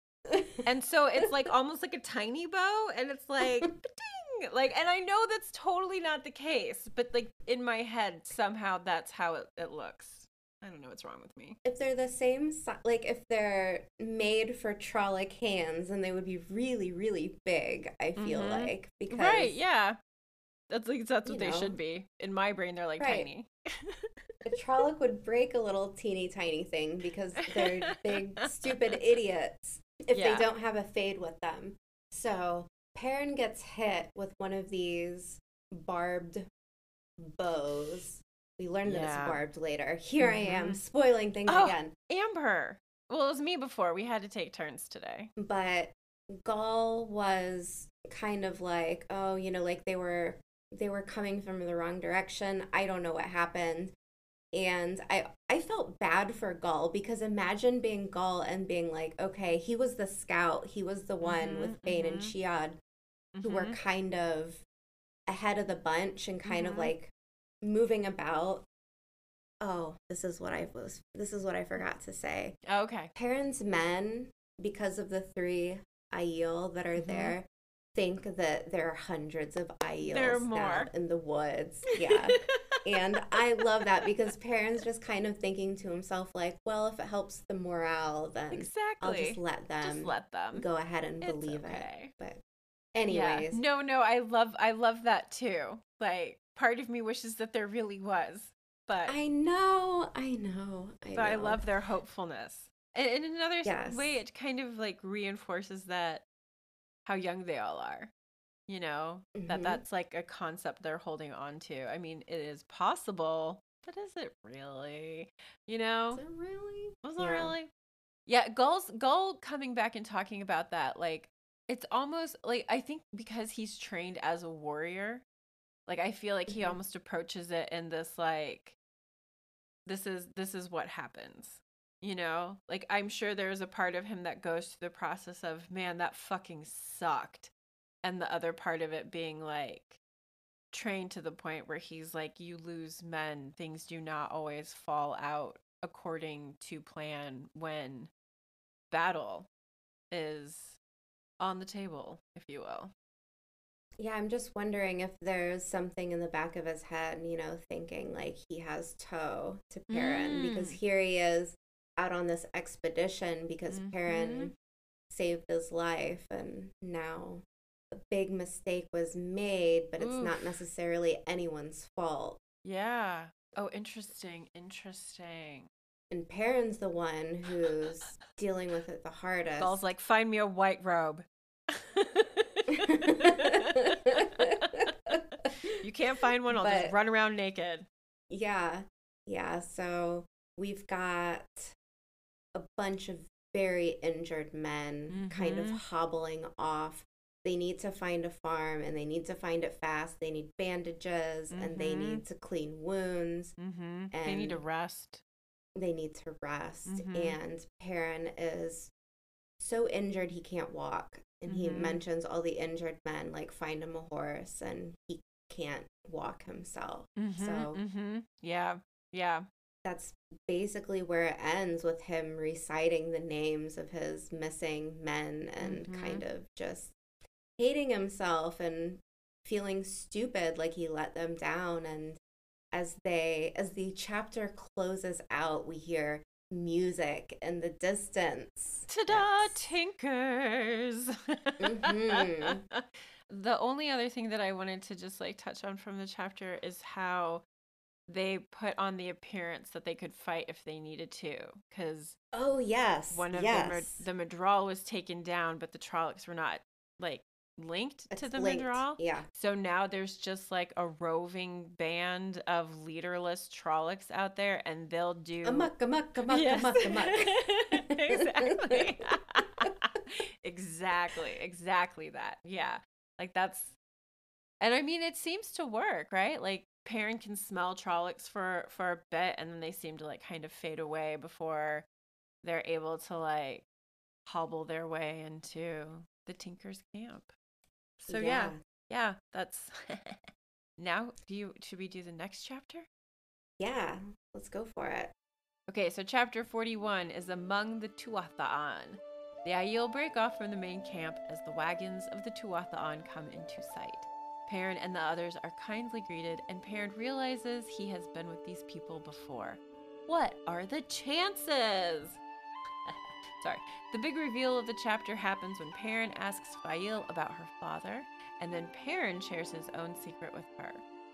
Speaker 2: And so it's like almost like a tiny bow, and it's like ding, like, and I know that's totally not the case, but like in my head, somehow that's how it, it looks. I don't know what's wrong with me.
Speaker 1: if they're the same si- like if they're made for Trolloc hands, then they would be really, really big. I feel
Speaker 2: Mhm.
Speaker 1: like because
Speaker 2: Right? Yeah. That's like that's what they
Speaker 1: know.
Speaker 2: should be. In my brain, they're like
Speaker 1: Right.
Speaker 2: tiny.
Speaker 1: a Trolloc would break a little teeny tiny thing because they're big, stupid idiots if
Speaker 2: Yeah.
Speaker 1: they don't have a fade with them. So Perrin gets hit with one of these barbed bows. We learned that
Speaker 2: Yeah.
Speaker 1: it's barbed later. Here I am
Speaker 2: Mhm.
Speaker 1: spoiling things
Speaker 2: Oh.
Speaker 1: again.
Speaker 2: Amber. Well, it was me before. We had to take turns today.
Speaker 1: but Gaul was kind of like, oh, you know, like they were they were coming from the wrong direction. I don't know what happened. And I I felt bad for Gaul because imagine being Gaul and being like, okay, he was the scout, he was the one
Speaker 2: Mhm,
Speaker 1: with Bane and
Speaker 2: mhm.
Speaker 1: Chiad who were
Speaker 2: Mhm.
Speaker 1: kind of ahead of the bunch and kind of
Speaker 2: Mhm.
Speaker 1: like moving about. Oh, this is what I was this is what I forgot to say.
Speaker 2: Okay.
Speaker 1: Perrin's men, because of the three Aiel that are
Speaker 2: Mhm.
Speaker 1: there, think that there are hundreds of Aiels now in the woods. Yeah. and I love that because Perrin's just kind of thinking to himself, like, well, if it helps the morale, then
Speaker 2: exactly.
Speaker 1: I'll just let them
Speaker 2: Just let them
Speaker 1: go ahead and believe it.
Speaker 2: okay.
Speaker 1: But
Speaker 2: Yeah.
Speaker 1: anyways,
Speaker 2: No, no, I love I love that too. Like part of me wishes that there really was. But
Speaker 1: I know, I know, I
Speaker 2: but I love their hopefulness. And in another
Speaker 1: Yes.
Speaker 2: way it kind of like reinforces that how young they all are. You know, that
Speaker 1: Mhm.
Speaker 2: that's like a concept they're holding on to. I mean, it is possible, but is it really? You know?
Speaker 1: Is it really?
Speaker 2: Was it
Speaker 1: Yeah.
Speaker 2: really? Yeah, Gaul's Gull coming back and talking about that, like it's almost like I think because he's trained as a warrior, like I feel like he
Speaker 1: Mhm.
Speaker 2: almost approaches it in this like this is this is what happens. You know? Like I'm sure there's a part of him that goes through the process of, man, that fucking sucked. And the other part of it being like trained to the point where he's like, you lose men, things do not always fall out according to plan when battle is on the table, if you will.
Speaker 1: Yeah, I'm just wondering if there's something in the back of his head, you know, thinking like he has toe to Perrin because
Speaker 2: Mm.
Speaker 1: here he is out on this expedition because Perrin saved his life and now a big mistake was made, but it's not necessarily anyone's fault.
Speaker 2: Yeah. Oh, interesting. Interesting.
Speaker 1: And Perrin's the one who's dealing with it the hardest.
Speaker 2: Gaul's like, find me a white robe. you can't find one, I'll just run around naked.
Speaker 1: Yeah. Yeah. So we've got a bunch of very injured men kind of
Speaker 2: Mhm.
Speaker 1: hobbling off. They need to find a farm and they need to find it fast. They need bandages and they
Speaker 2: Mhm.
Speaker 1: need to clean wounds.
Speaker 2: Mm-hmm. They need to rest.
Speaker 1: They need to rest.
Speaker 2: Mhm.
Speaker 1: And Perrin is so injured he can't walk. And he mentions all the injured men, like, find him a horse, and he can't walk himself.
Speaker 2: Mm-hmm,
Speaker 1: So-
Speaker 2: mm-hmm. yeah, yeah.
Speaker 1: that's basically where it ends with him reciting the names of his missing men and
Speaker 2: Mhm.
Speaker 1: kind of just hating himself and feeling stupid like he let them down and as they as the chapter closes out we hear music in the distance
Speaker 2: Ta-da,
Speaker 1: That's-
Speaker 2: Tinkers.
Speaker 1: Mhm.
Speaker 2: The only other thing that I wanted to just like touch on from the chapter is how they put on the appearance that they could fight if they needed to because
Speaker 1: Oh yes.
Speaker 2: one of
Speaker 1: yes.
Speaker 2: the the Myrddraal was taken down but the Trollocs were not like linked to the
Speaker 1: linked.
Speaker 2: Myrddraal
Speaker 1: Yeah.
Speaker 2: so now there's just like a roving band of leaderless Trollocs out there and they'll do
Speaker 1: Amok, amok, amok,
Speaker 2: Yes.
Speaker 1: amok, amok.
Speaker 2: exactly. exactly. Exactly that. Yeah. Like that's and I mean it seems to work, right? Like Perrin can smell Trollocs for for a bit and then they seem to like kind of fade away before they're able to like hobble their way into the Tinker's camp. So yeah, yeah, that's now do you should we do the next chapter?
Speaker 1: Yeah. Let's go for it.
Speaker 2: Okay, so chapter 41 is Among the Tuatha'an. The Aiel break off from the main camp as the wagons of the Tuatha'an come into sight. Perrin and the others are kindly greeted, and Perrin realizes he has been with these people before. What are the chances? Sorry. The big reveal of the chapter happens when Perrin asks Faile about her father, and then Perrin shares his own secret with her.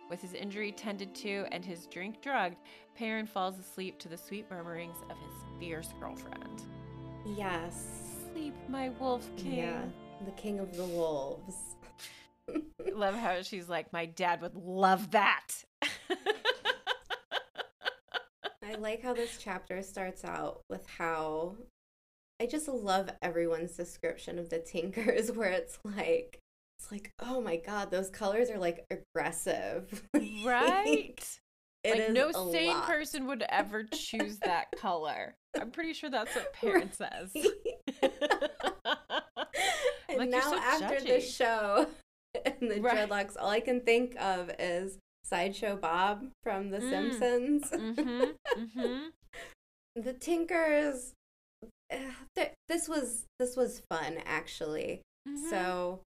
Speaker 2: With his injury tended to and his drink drugged, Perrin falls asleep to the sweet murmurings of his fierce girlfriend.
Speaker 1: Yes.
Speaker 2: Sleep, my wolf king.
Speaker 1: Yeah. The king of the wolves.
Speaker 2: Love how she's like, my dad would love that.
Speaker 1: I like how this chapter starts out with how I just love everyone's description of the Tinkers where it's like it's like, oh my god, those colors are like aggressive.
Speaker 2: right?
Speaker 1: It
Speaker 2: like no sane
Speaker 1: lot.
Speaker 2: person would ever choose that color. I'm pretty sure that's what Perrin says.
Speaker 1: and
Speaker 2: Like,
Speaker 1: now
Speaker 2: so
Speaker 1: after
Speaker 2: judgy.
Speaker 1: this show and the
Speaker 2: Right.
Speaker 1: dreadlocks, all I can think of is Sideshow Bob from The
Speaker 2: Mm.
Speaker 1: Simpsons.
Speaker 2: mm-hmm. Mm-hmm.
Speaker 1: the Tinkers. eh, th- This was this was fun actually.
Speaker 2: Mm-hmm.
Speaker 1: So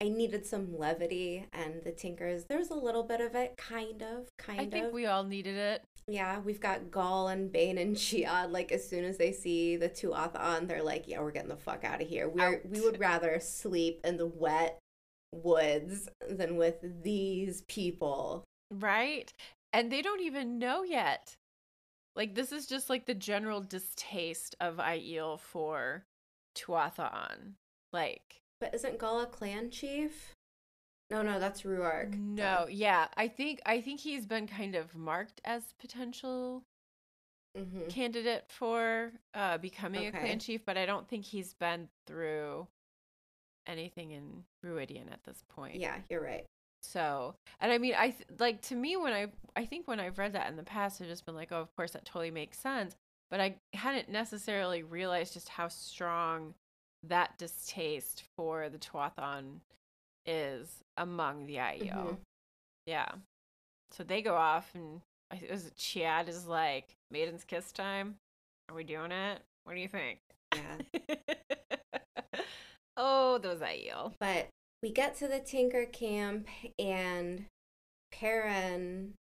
Speaker 1: I needed some levity, and the Tinkers. There's a little bit of it, kind of, kind of.
Speaker 2: I
Speaker 1: of.
Speaker 2: think we all needed it.
Speaker 1: yeah, we've got Gaul and Bane and Chiad. Like as soon as they see the Tuatha'an, they're like, "Yeah, we're getting the fuck out of here. We're we would rather sleep in the wet woods than with these people."
Speaker 2: Right? And they don't even know yet. Like this is just like the general distaste of Aiel for Tuatha'an. Like
Speaker 1: But isn't Gala clan chief? No, no, that's Rhuarc.
Speaker 2: no, yeah. I think I think he's been kind of marked as potential
Speaker 1: hmm
Speaker 2: candidate for uh becoming a clan chief, but I don't think he's been through anything in Rhuidean at this point.
Speaker 1: Yeah, you're right.
Speaker 2: So, and I mean, I th- like to me when I I think when I've read that in the past, I've just been like, oh, of course that totally makes sense. But I hadn't necessarily realized just how strong that distaste for the Tuatha'an is among the Aiel.
Speaker 1: Mhm.
Speaker 2: Yeah. So they go off, and I it was Chiad is like, "Maiden's kiss time. Are we doing it? What do you think?"
Speaker 1: Yeah.
Speaker 2: oh, those Aiel.
Speaker 1: But we get to the Tinker camp and Perrin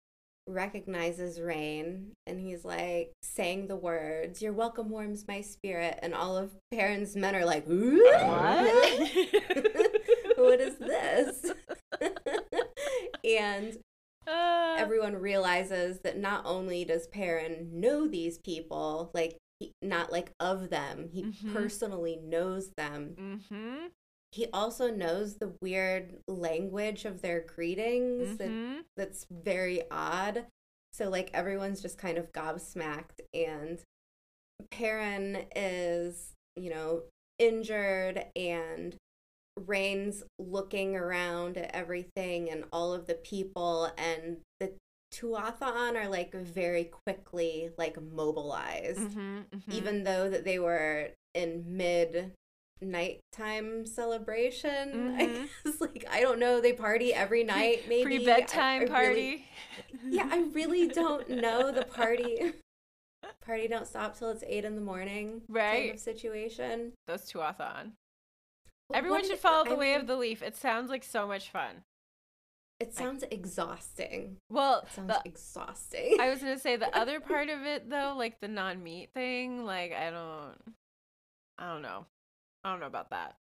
Speaker 1: recognizes Raen and he's like saying the words, Your welcome warms my spirit. And all of Perrin's men are like,
Speaker 2: What?
Speaker 1: what is this? and
Speaker 2: Uh,
Speaker 1: everyone realizes that not only does Perrin know these people, like, he, not like of them, he
Speaker 2: Mhm.
Speaker 1: personally knows them
Speaker 2: mm-hmm.
Speaker 1: He also knows the weird language of their greetings
Speaker 2: Mm-hmm.
Speaker 1: that's very odd so like everyone's just kind of gobsmacked and Perrin is you know injured and Raen's looking around at everything and all of the people and the Tuatha'an are like very quickly like mobilized
Speaker 2: Mm-hmm.
Speaker 1: even though that they were in mid nighttime celebration.
Speaker 2: Mhm.
Speaker 1: I guess like I don't know, they party every night maybe.
Speaker 2: pre bedtime
Speaker 1: I really-
Speaker 2: party.
Speaker 1: yeah, I really don't know the party. Party don't stop till it's eight in the morning.
Speaker 2: Right.
Speaker 1: of situation.
Speaker 2: Those two off on. Everyone should follow the
Speaker 1: I
Speaker 2: way of the leaf. It sounds like so much fun.
Speaker 1: It sounds exhausting.
Speaker 2: Well,
Speaker 1: It sounds
Speaker 2: the,
Speaker 1: exhausting.
Speaker 2: I was gonna say the other part of it though, like the non-meat thing, like I don't, I don't know, I don't know about that.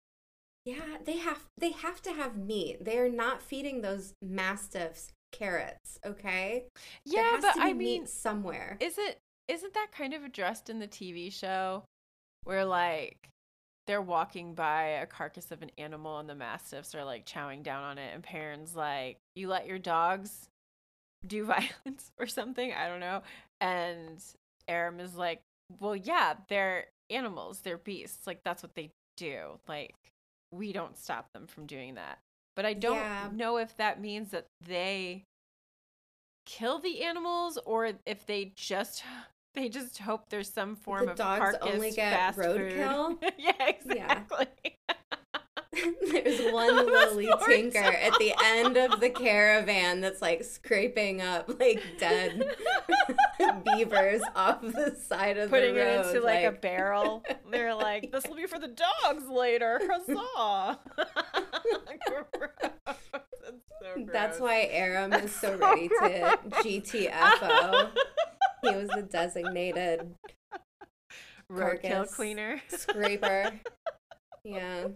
Speaker 1: Yeah, they have they have to have meat. They are not feeding those mastiffs carrots, okay?
Speaker 2: Yeah, but I mean,
Speaker 1: somewhere.
Speaker 2: is it isn't that kind of addressed in the TV show where like they're walking by a carcass of an animal and the mastiffs are like chowing down on it and parents like you let your dogs do violence or something i don't know and aram is like well yeah they're animals they're beasts like that's what they do like we don't stop them from doing that but i don't
Speaker 1: Yeah.
Speaker 2: know if that means that they kill the animals or if they just they just hope there's some form of
Speaker 1: dogs
Speaker 2: carcass
Speaker 1: only get roadkill?
Speaker 2: yeah, exactly.
Speaker 1: There's one
Speaker 2: Those
Speaker 1: tinker at the end of the caravan that's like scraping up like dead beavers off the side of
Speaker 2: Putting
Speaker 1: the road.
Speaker 2: Putting it into like, a barrel. They're like, this will be for the dogs later. Huzzah! So
Speaker 1: That's why Aram is so ready to GTFO. He was the designated
Speaker 2: roadkill cleaner.
Speaker 1: scraper. Yeah.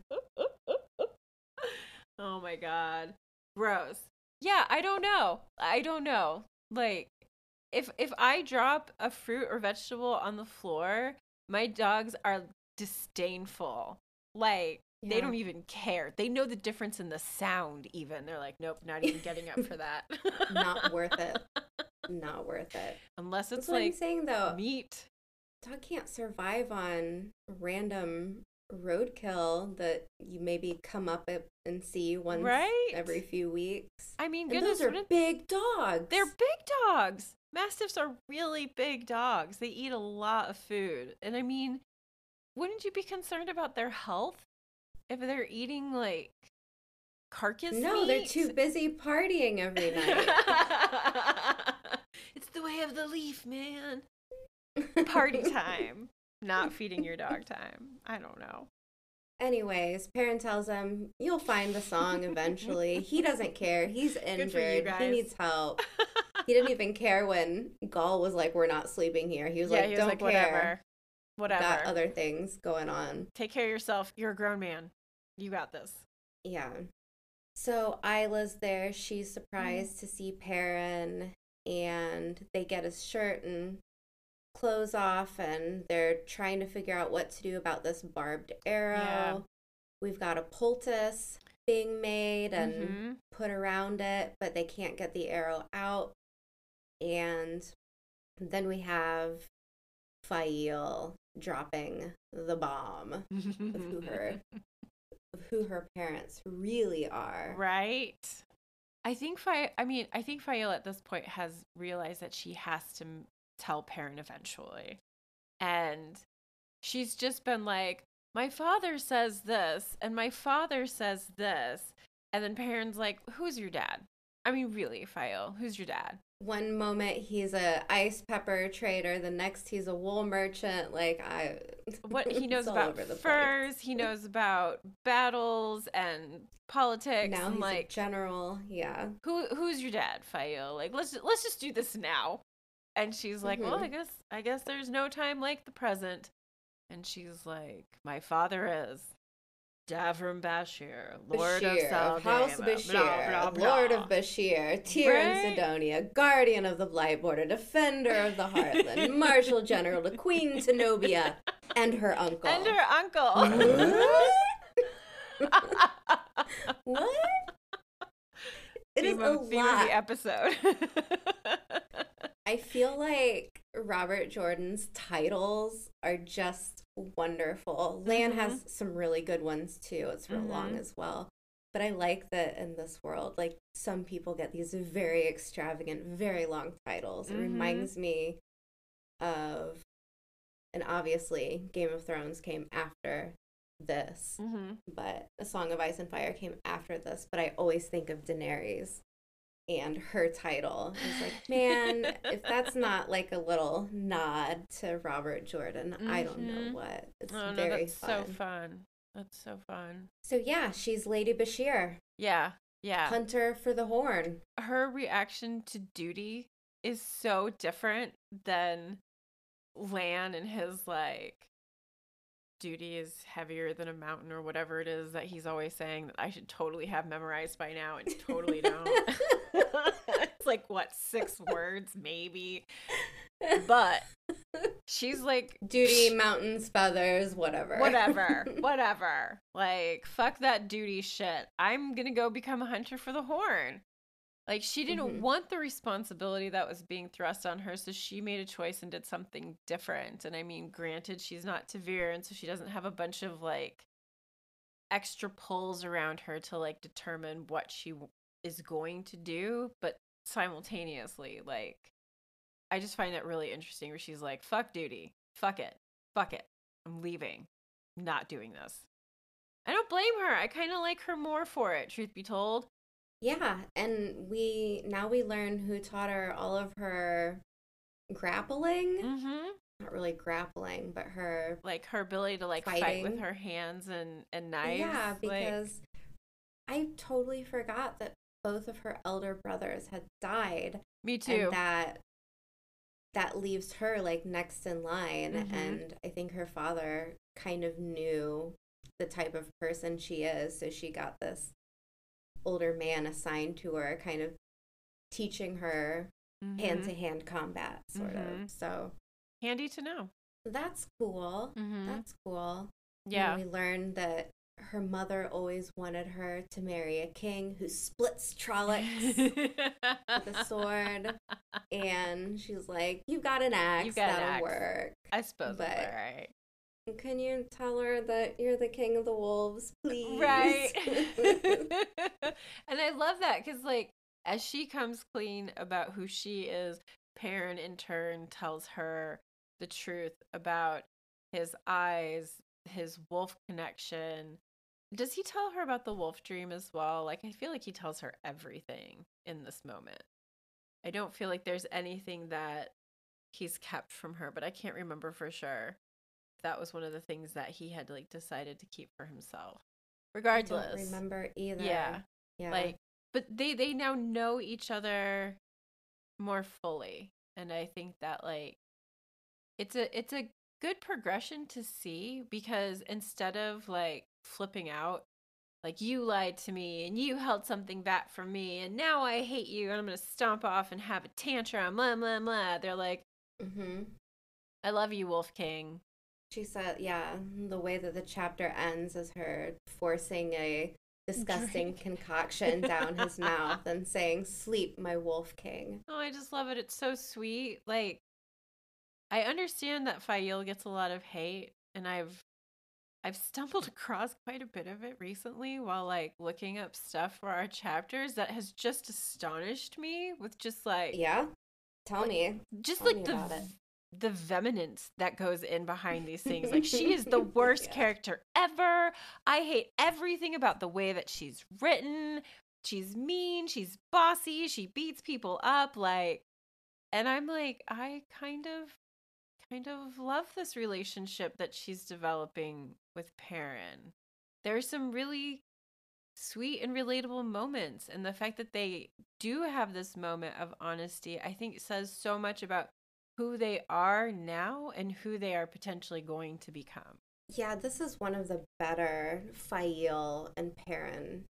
Speaker 2: oh my god. Gross. Yeah, I don't know. I don't know. Like if if I drop a fruit or vegetable on the floor, my dogs are disdainful. Like they don't even care. They know the difference in the sound even. They're like, "Nope, not even getting up for that."
Speaker 1: Not worth it. Not worth it.
Speaker 2: Unless
Speaker 1: That's
Speaker 2: it's
Speaker 1: what I'm
Speaker 2: like
Speaker 1: saying though.
Speaker 2: meat.
Speaker 1: Dog can't survive on random roadkill that you maybe come up and see once
Speaker 2: Right?
Speaker 1: every few weeks.
Speaker 2: I mean,
Speaker 1: And
Speaker 2: goodness,
Speaker 1: those are big dogs.
Speaker 2: They're big dogs. Mastiffs are really big dogs. They eat a lot of food. And I mean, wouldn't you be concerned about their health if they're eating like carcass
Speaker 1: no, they're too busy partying every night.
Speaker 2: it's the way of the leaf, man. Party time. Not feeding your dog time. I don't know.
Speaker 1: Anyways, Perrin tells him, You'll find the song eventually. he doesn't care. He's injured. He needs help. He didn't even care when Gaul was like, We're not sleeping here. He was
Speaker 2: yeah,
Speaker 1: like,
Speaker 2: he was
Speaker 1: Don't
Speaker 2: like,
Speaker 1: care.
Speaker 2: whatever. Whatever.
Speaker 1: Got other things going on.
Speaker 2: Take care of yourself. You're a grown man. You got this.
Speaker 1: Yeah. So Ila's there. She's
Speaker 2: Mm-hmm.
Speaker 1: surprised to see Perrin, and they get his shirt and clothes off, and they're trying to figure out what to do about this barbed arrow.
Speaker 2: Yeah.
Speaker 1: We've got a poultice being made and
Speaker 2: Mhm.
Speaker 1: put around it, but they can't get the arrow out. And then we have Faile dropping the bomb of who her of who her parents really are.
Speaker 2: Right. I think Fi I mean, I think Faile at this point has realized that she has to tell Perrin eventually. And she's just been like, my father says this, and my father says this. And then Perrin's like, who's your dad? I mean, really, Faile, who's your dad?
Speaker 1: One moment he's a ice pepper trader, the next he's a wool merchant. Like I,
Speaker 2: What he knows about
Speaker 1: the place.
Speaker 2: furs, he knows about battles and politics,
Speaker 1: Now
Speaker 2: and
Speaker 1: he's
Speaker 2: like
Speaker 1: general. Yeah,
Speaker 2: who who's your dad, Fayo? Like let's let's just do this now. And she's like, Well,
Speaker 1: Mhm.
Speaker 2: I guess I guess there's no time like the present. And she's like, My father is Davram Bashere, Lord
Speaker 1: Bashere
Speaker 2: of
Speaker 1: of House Bashere,
Speaker 2: blah, blah,
Speaker 1: Lord of Bashere, Tyr
Speaker 2: Right?
Speaker 1: and Sidona, Guardian of the Blight Border, Defender of the Heartland, Marshal General to Queen Tenobia, and her uncle.
Speaker 2: And her uncle.
Speaker 1: what? It is
Speaker 2: theme
Speaker 1: a
Speaker 2: of, of
Speaker 1: lot.
Speaker 2: the episode.
Speaker 1: I feel like Robert Jordan's titles are just wonderful. Lan
Speaker 2: Mm-hmm.
Speaker 1: has some really good ones too. It's real long
Speaker 2: Mhm.
Speaker 1: as well. But I like that in this world, like some people get these very extravagant, very long titles. It
Speaker 2: Mhm.
Speaker 1: reminds me of, and obviously Game of Thrones came after this,
Speaker 2: hmm
Speaker 1: but A Song of Ice and Fire came after this. But I always think of Daenerys and her title. It's like, man, if that's not like a little nod to Robert Jordan, I don't know
Speaker 2: Mhm.
Speaker 1: what. It's
Speaker 2: Oh no, that's
Speaker 1: fun.
Speaker 2: so fun. That's so fun.
Speaker 1: So yeah, she's Lady Bashere,
Speaker 2: Yeah, yeah.
Speaker 1: hunter for the horn.
Speaker 2: her reaction to duty is so different than Lan and his like duty is heavier than a mountain or whatever it is that he's always saying that I should totally have memorized by now and totally don't. it's like what six words maybe. But she's like
Speaker 1: Duty, mountains, feathers, whatever.
Speaker 2: whatever, whatever. Like fuck that duty shit. I'm going to go become a hunter for the horn. Like she didn't
Speaker 1: Mhm.
Speaker 2: want the responsibility that was being thrust on her, so she made a choice and did something different. And I mean, granted, she's not ta'veren, and so she doesn't have a bunch of like extra pulls around her to like determine what she is going to do, but simultaneously, like I just find that really interesting where she's like, fuck duty, fuck it, fuck it. I'm leaving. I'm not doing this. I don't blame her. I kind of like her more for it, truth be told.
Speaker 1: Yeah, and we now we learn who taught her all of her grappling.
Speaker 2: Mm-hmm.
Speaker 1: Not really grappling, but her
Speaker 2: Like her ability to like fight with her hands and and knives.
Speaker 1: Yeah,
Speaker 2: like-
Speaker 1: because I totally forgot that both of her elder brothers had died
Speaker 2: me too.
Speaker 1: and that that leaves her like next in line
Speaker 2: Mhm.
Speaker 1: and I think her father kind of knew the type of person she is, so she got this older man assigned to her kind of teaching her hand to hand combat sort
Speaker 2: Mhm.
Speaker 1: of. So
Speaker 2: Handy to know.
Speaker 1: that's cool.
Speaker 2: Mhm.
Speaker 1: That's cool. And
Speaker 2: Yeah.
Speaker 1: we learned that her mother always wanted her to marry a king who splits Trollocs with a sword. And she's like, "You've got an axe,
Speaker 2: got
Speaker 1: that'll
Speaker 2: axe."
Speaker 1: work.
Speaker 2: I suppose
Speaker 1: But-
Speaker 2: all right.
Speaker 1: Can you tell her that you're the king of the wolves, please?
Speaker 2: Right. and I love that because, like, as she comes clean about who she is, Perrin in turn tells her the truth about his eyes, his wolf connection. Does he tell her about the wolf dream as well? Like, I feel like he tells her everything in this moment. I don't feel like there's anything that he's kept from her, but I can't remember for sure that was one of the things that he had like decided to keep for himself.
Speaker 1: I
Speaker 2: Regardless,
Speaker 1: don't remember either.
Speaker 2: yeah,
Speaker 1: Yeah.
Speaker 2: like, but they they now know each other more fully, and I think that like it's a it's a good progression to see because instead of like flipping out like you lied to me and you held something back from me and now I hate you and I'm gonna stomp off and have a tantrum blah blah blah they're like
Speaker 1: hmm
Speaker 2: I love you Wolf King
Speaker 1: She said, yeah, the way that the chapter ends is her forcing a disgusting
Speaker 2: Drink.
Speaker 1: concoction down his mouth and saying, Sleep, my wolf king.
Speaker 2: Oh, I just love it. It's so sweet. Like, I understand that Faile gets a lot of hate, and I've I've stumbled across quite a bit of it recently while like looking up stuff for our chapters that has just astonished me with just like
Speaker 1: Yeah? Tell
Speaker 2: Like-
Speaker 1: me.
Speaker 2: just
Speaker 1: tell
Speaker 2: like
Speaker 1: me
Speaker 2: the
Speaker 1: about it.
Speaker 2: v- the vehementance that goes in behind these things. Like she is the worst
Speaker 1: Yeah.
Speaker 2: character ever. I hate everything about the way that she's written. She's mean, she's bossy, she beats people up like and I'm like I kind of kind of love this relationship that she's developing with Perrin. There's some really sweet and relatable moments and the fact that they do have this moment of honesty I think says so much about who they are now and who they are potentially going to become.
Speaker 1: Yeah, this is one of the better Faile and Perrin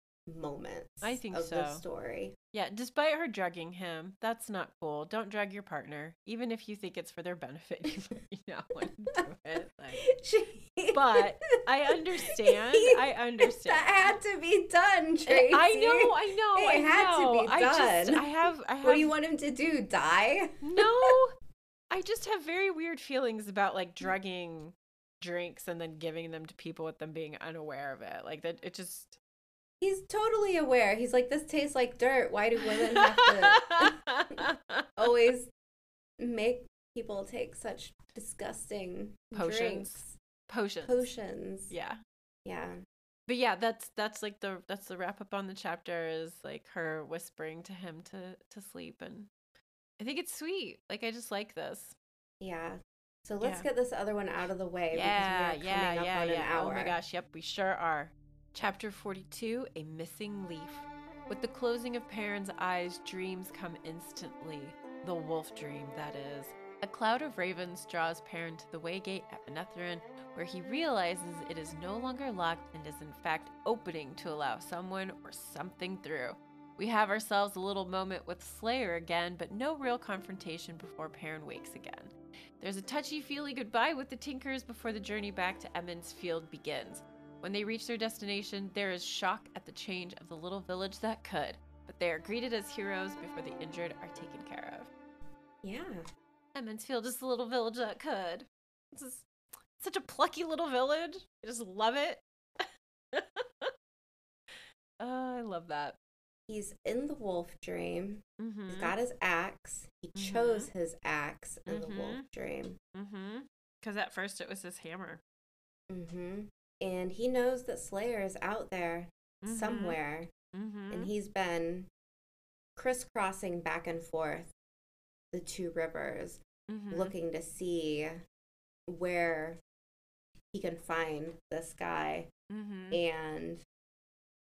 Speaker 1: moments
Speaker 2: I think
Speaker 1: of the
Speaker 2: so.
Speaker 1: story.
Speaker 2: Yeah, despite her drugging him, that's not cool. Don't drug your partner, even if you think it's for their benefit. You might not want to do it. Like,
Speaker 1: She-
Speaker 2: But I understand. I understand.
Speaker 1: That had to be done, Tracy.
Speaker 2: I know, I know,
Speaker 1: It
Speaker 2: I
Speaker 1: had to
Speaker 2: know.
Speaker 1: be
Speaker 2: I just,
Speaker 1: done.
Speaker 2: I have, I have.
Speaker 1: What do you want him to do? Die?
Speaker 2: No, I just have very weird feelings about like mm. drugging drinks and then giving them to people with them being unaware of it. Like that, it just.
Speaker 1: He's totally aware. He's like, this tastes like dirt. Why do women have to always make people take such disgusting
Speaker 2: Potions.
Speaker 1: drinks?
Speaker 2: Potions.
Speaker 1: Potions.
Speaker 2: Yeah.
Speaker 1: Yeah.
Speaker 2: But yeah, that's that's like the that's the wrap up on the chapter is like her whispering to him to to sleep and I think it's sweet. Like I just like this.
Speaker 1: Yeah. So let's
Speaker 2: Yeah.
Speaker 1: get this other one out of the way.
Speaker 2: Yeah,
Speaker 1: because we are
Speaker 2: yeah,
Speaker 1: up
Speaker 2: yeah,
Speaker 1: on
Speaker 2: yeah. Oh my gosh, yep, we sure are. Chapter 42 A Missing Leaf. With the closing of Perrin's eyes, dreams come instantly. The wolf dream, that is. A cloud of ravens draws Perrin to the Waygate at Manetheren, where he realizes it is no longer locked and is in fact opening to allow someone or something through. We have ourselves a little moment with Slayer again, but no real confrontation before Perrin wakes again. There's a touchy feely goodbye with the Tinkers before the journey back to Emond's Field begins. When they reach their destination, there is shock at the change of the little village that could, but they are greeted as heroes before the injured are taken care of.
Speaker 1: Yeah.
Speaker 2: Emond's Field is the little village that could. This is such a plucky little village. I just love it. oh, I love that.
Speaker 1: He's in the wolf dream.
Speaker 2: Mm-hmm.
Speaker 1: He's got his axe. He
Speaker 2: Mhm.
Speaker 1: chose his axe in the wolf
Speaker 2: Mhm.
Speaker 1: dream.
Speaker 2: Mm-hmm. Because at first it was his hammer.
Speaker 1: hmm And he knows that Slayer is out there somewhere.
Speaker 2: Mm-hmm.
Speaker 1: And he's been crisscrossing back and forth the two rivers,
Speaker 2: mm-hmm.
Speaker 1: looking to see where he can find this guy.
Speaker 2: Mm-hmm.
Speaker 1: And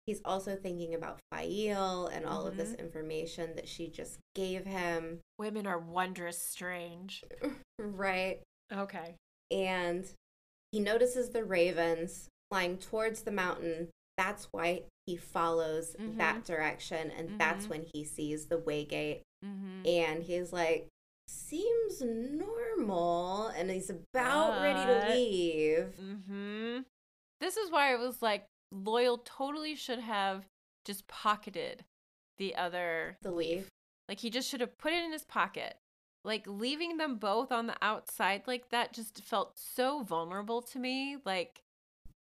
Speaker 1: he's also thinking about Faile and all of this
Speaker 2: Mhm.
Speaker 1: information that she just gave him.
Speaker 2: Women are wondrous strange.
Speaker 1: Right.
Speaker 2: Okay.
Speaker 1: and he notices the ravens flying towards the mountain. That's why he follows that direction, and that's
Speaker 2: Mhm.
Speaker 1: when he sees the waygate.
Speaker 2: Mm-hmm.
Speaker 1: And he's like, "Seems normal," and he's about ready to leave.
Speaker 2: Mm-hmm. This is why I was like, Loial totally should have just pocketed the other
Speaker 1: The leaf.
Speaker 2: Like he just should have put it in his pocket. Like leaving them both on the outside like that just felt so vulnerable to me. Like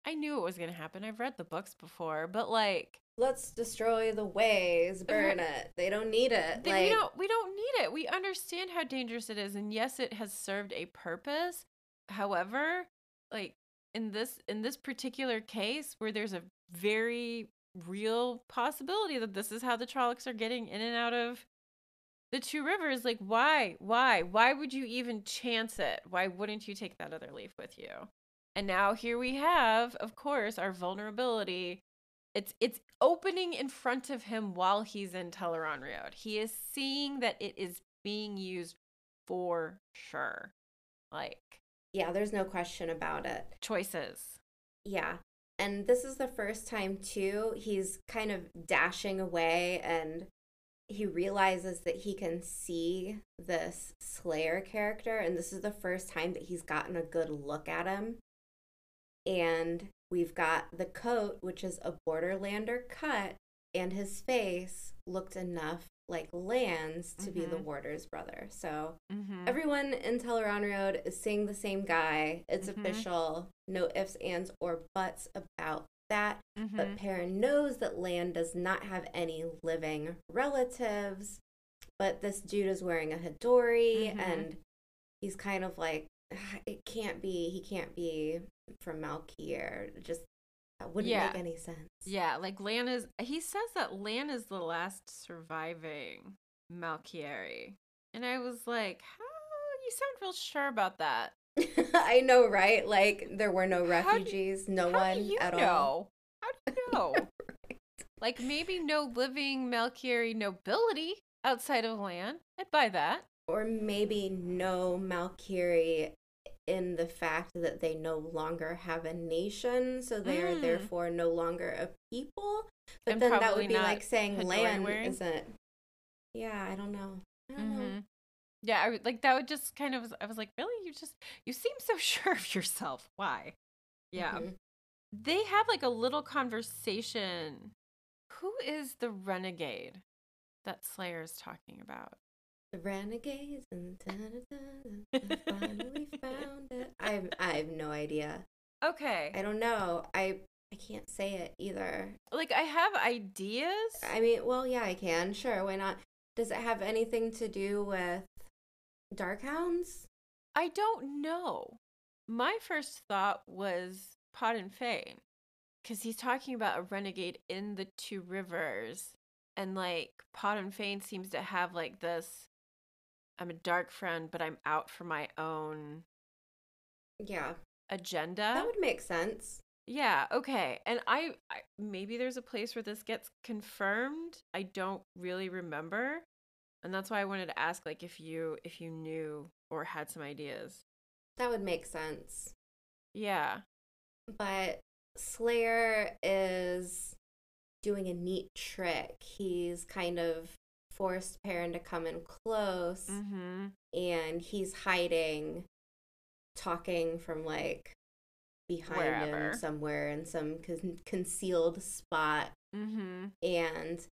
Speaker 2: I knew it was going to happen. I've read the books before, but like
Speaker 1: Let's destroy the ways, burn it. They don't need it.
Speaker 2: th-
Speaker 1: like,
Speaker 2: we don't we don't need it. We understand how dangerous it is and yes, it has served a purpose. However, like in this in this particular case where there's a very real possibility that this is how the Trollocs are getting in and out of the two rivers like why why why would you even chance it? Why wouldn't you take that other leaf with you? And now here we have of course our vulnerability. It's it's opening in front of him while he's in Tel'aran'rhiod he is seeing that it is being used for sure. Like
Speaker 1: yeah, there's no question about it.
Speaker 2: choices
Speaker 1: Yeah. And this is the first time, too, he's kind of dashing away and he realizes that he can see this Slayer character. And this is the first time that he's gotten a good look at him. And we've got the coat, which is a Borderlander cut, and his face looked enough like Lan's to be the
Speaker 2: Mhm.
Speaker 1: warder's brother. So
Speaker 2: mm-hmm.
Speaker 1: Everyone in Tel'aran'rhiod is seeing the same guy. It's
Speaker 2: Mhm.
Speaker 1: official. No ifs, ands, or buts about that.
Speaker 2: mm-hmm.
Speaker 1: But Perrin knows that Lan does not have any living relatives. But this dude is wearing a hadori,
Speaker 2: Mhm.
Speaker 1: and he's kind of like, "Ah, it can't be. He can't be from Malkier. Just that wouldn't
Speaker 2: Yeah.
Speaker 1: make any sense.
Speaker 2: Yeah, like Lan is. He says that Lan is the last surviving Malkieri, and I was like, "How? You sound real sure about that?
Speaker 1: I know, right? Like there were no
Speaker 2: How do-
Speaker 1: refugees, no one at
Speaker 2: know?
Speaker 1: all.
Speaker 2: How do you know? Like maybe no living Malkieri nobility outside of Lan. I'd buy that.
Speaker 1: or maybe no Malkieri in the fact that they no longer have a nation, so they are
Speaker 2: Mm.
Speaker 1: therefore no longer a people. But
Speaker 2: And
Speaker 1: then that would be like saying land
Speaker 2: wearing.
Speaker 1: isn't. Yeah, I don't know. I don't know.
Speaker 2: Mhm. Yeah, I would like that. Would just kind of. I was like, really? You just you seem so sure of yourself. Why? Yeah.
Speaker 1: Mhm.
Speaker 2: they have like a little conversation. Who is the renegade that Slayer is talking about?
Speaker 1: The renegades and da-da-da-da, finally found it. I have, I have no idea.
Speaker 2: Okay.
Speaker 1: I don't know. I I can't say it either.
Speaker 2: like I have ideas.
Speaker 1: I mean, well, yeah, I can. Sure, why not? Does it have anything to do with Darkhounds?
Speaker 2: I don't know. My first thought was Padan Fain. Because he's talking about a renegade in the two rivers. And like Padan Fain seems to have like this I'm a dark friend, but I'm out for my own
Speaker 1: Yeah,
Speaker 2: agenda.
Speaker 1: that would make sense.
Speaker 2: Yeah, okay. And I, I maybe there's a place where this gets confirmed. I don't really remember. And that's why I wanted to ask like if you if you knew or had some ideas.
Speaker 1: That would make sense.
Speaker 2: Yeah.
Speaker 1: But Slayer is doing a neat trick. He's kind of forced Perrin to come in close
Speaker 2: Mhm.
Speaker 1: and he's hiding, talking from like behind
Speaker 2: Wherever.
Speaker 1: him somewhere in some con- concealed spot.
Speaker 2: Mhm.
Speaker 1: And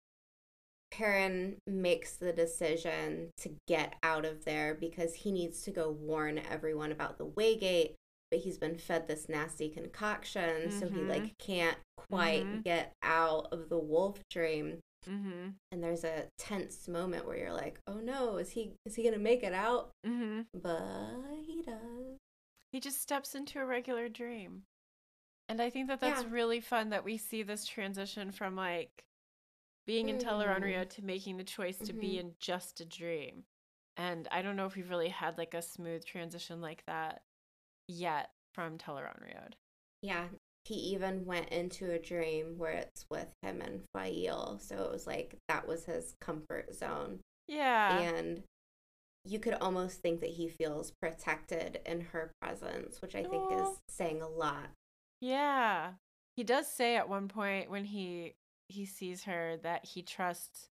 Speaker 1: Perrin makes the decision to get out of there because he needs to go warn everyone about the Waygate, but he's been fed this nasty concoction, so he
Speaker 2: Mhm.
Speaker 1: like can't quite
Speaker 2: Mhm.
Speaker 1: get out of the wolf dream.
Speaker 2: Mhm.
Speaker 1: And there's a tense moment where you're like, "Oh no, is he is he gonna make it out?"
Speaker 2: Mhm.
Speaker 1: But he does.
Speaker 2: He just steps into a regular dream. And I think that that's
Speaker 1: Yeah.
Speaker 2: really fun that we see this transition from like being in Tel'aran'rhiod to making the choice to be
Speaker 1: Mhm.
Speaker 2: in just a dream. And I don't know if we've really had like a smooth transition like that yet from Tel'aran'rhiod.
Speaker 1: Yeah, he even went into a dream where it's with him and Faile, so it was like that was his comfort zone.
Speaker 2: Yeah.
Speaker 1: and you could almost think that he feels protected in her presence, which I think is saying a lot.
Speaker 2: Yeah. He does say at one point when he he sees her that he trusts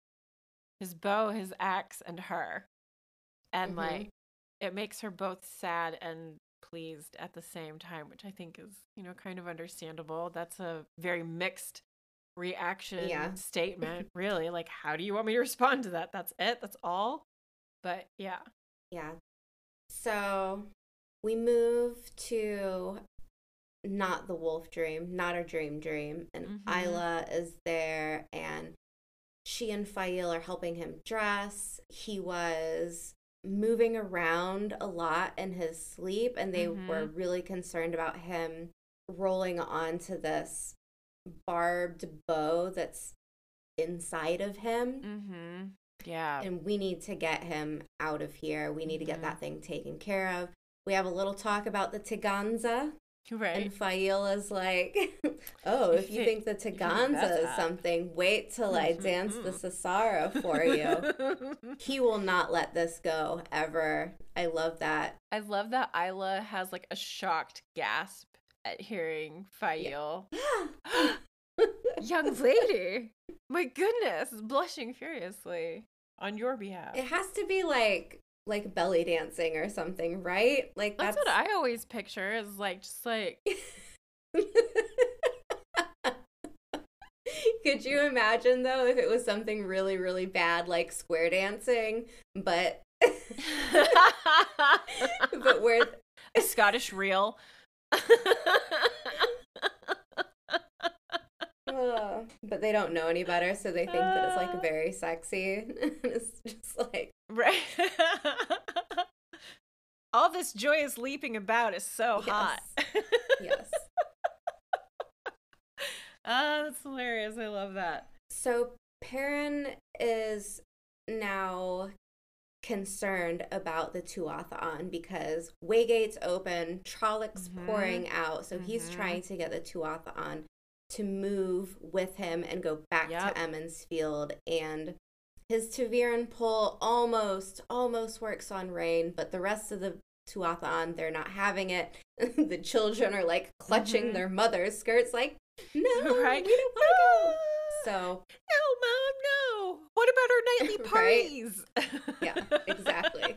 Speaker 2: his bow, his axe, and her. And
Speaker 1: Mhm.
Speaker 2: like it makes her both sad and pleased at the same time, which I think is, you know, kind of understandable. That's a very mixed reaction
Speaker 1: Yeah.
Speaker 2: statement, really. Like, how do you want me to respond to that? That's it? That's all? But yeah.
Speaker 1: Yeah. So we move to not the wolf dream, not a dream dream, and
Speaker 2: Mhm.
Speaker 1: Ila is there and she and Faile are helping him dress. He was moving around a lot in his sleep and they were
Speaker 2: Mhm.
Speaker 1: really concerned about him rolling onto this barbed bow that's inside of him
Speaker 2: Mm-hmm. Yeah.
Speaker 1: and we need to get him out of here. We need to get
Speaker 2: Mhm.
Speaker 1: that thing taken care of. We have a little talk about the Taganza,
Speaker 2: right.
Speaker 1: and Faile is like, "Oh, if you think the Taganza is something, wait till I mm-hmm, dance the.
Speaker 2: Mm-hmm.
Speaker 1: sa'sara for you." he will not let this go ever. I love that.
Speaker 2: I love that Ila has like a shocked gasp at hearing Faile. Young lady! My goodness, blushing furiously on your behalf.
Speaker 1: it has to be like like belly dancing or something, right? Like
Speaker 2: That's
Speaker 1: that's,
Speaker 2: what I always picture is like just like
Speaker 1: Could you imagine though if it was something really really bad like square dancing, but but where
Speaker 2: a Scottish reel.
Speaker 1: but they don't know any better, so they think that it's like very sexy. it's just like
Speaker 2: right. All this joyous leaping about is so hot.
Speaker 1: yes.
Speaker 2: Ah, that's hilarious. I love that.
Speaker 1: So Perrin is now concerned about the Tuatha because Waygate's open, Trollocs
Speaker 2: Mhm.
Speaker 1: pouring out, so he's
Speaker 2: Mhm.
Speaker 1: trying to get the Tuatha to move with him and go back
Speaker 2: Yep.
Speaker 1: to Emond's Field and his ta'veren pull almost almost works on Raen, but the rest of the Tuatha they're not having it. the children are like clutching
Speaker 2: Mhm.
Speaker 1: their mother's skirts like no,
Speaker 2: Right.
Speaker 1: we don't want to go.
Speaker 2: Ah!
Speaker 1: So
Speaker 2: No, mom, no. What about our nightly parties?
Speaker 1: yeah, exactly.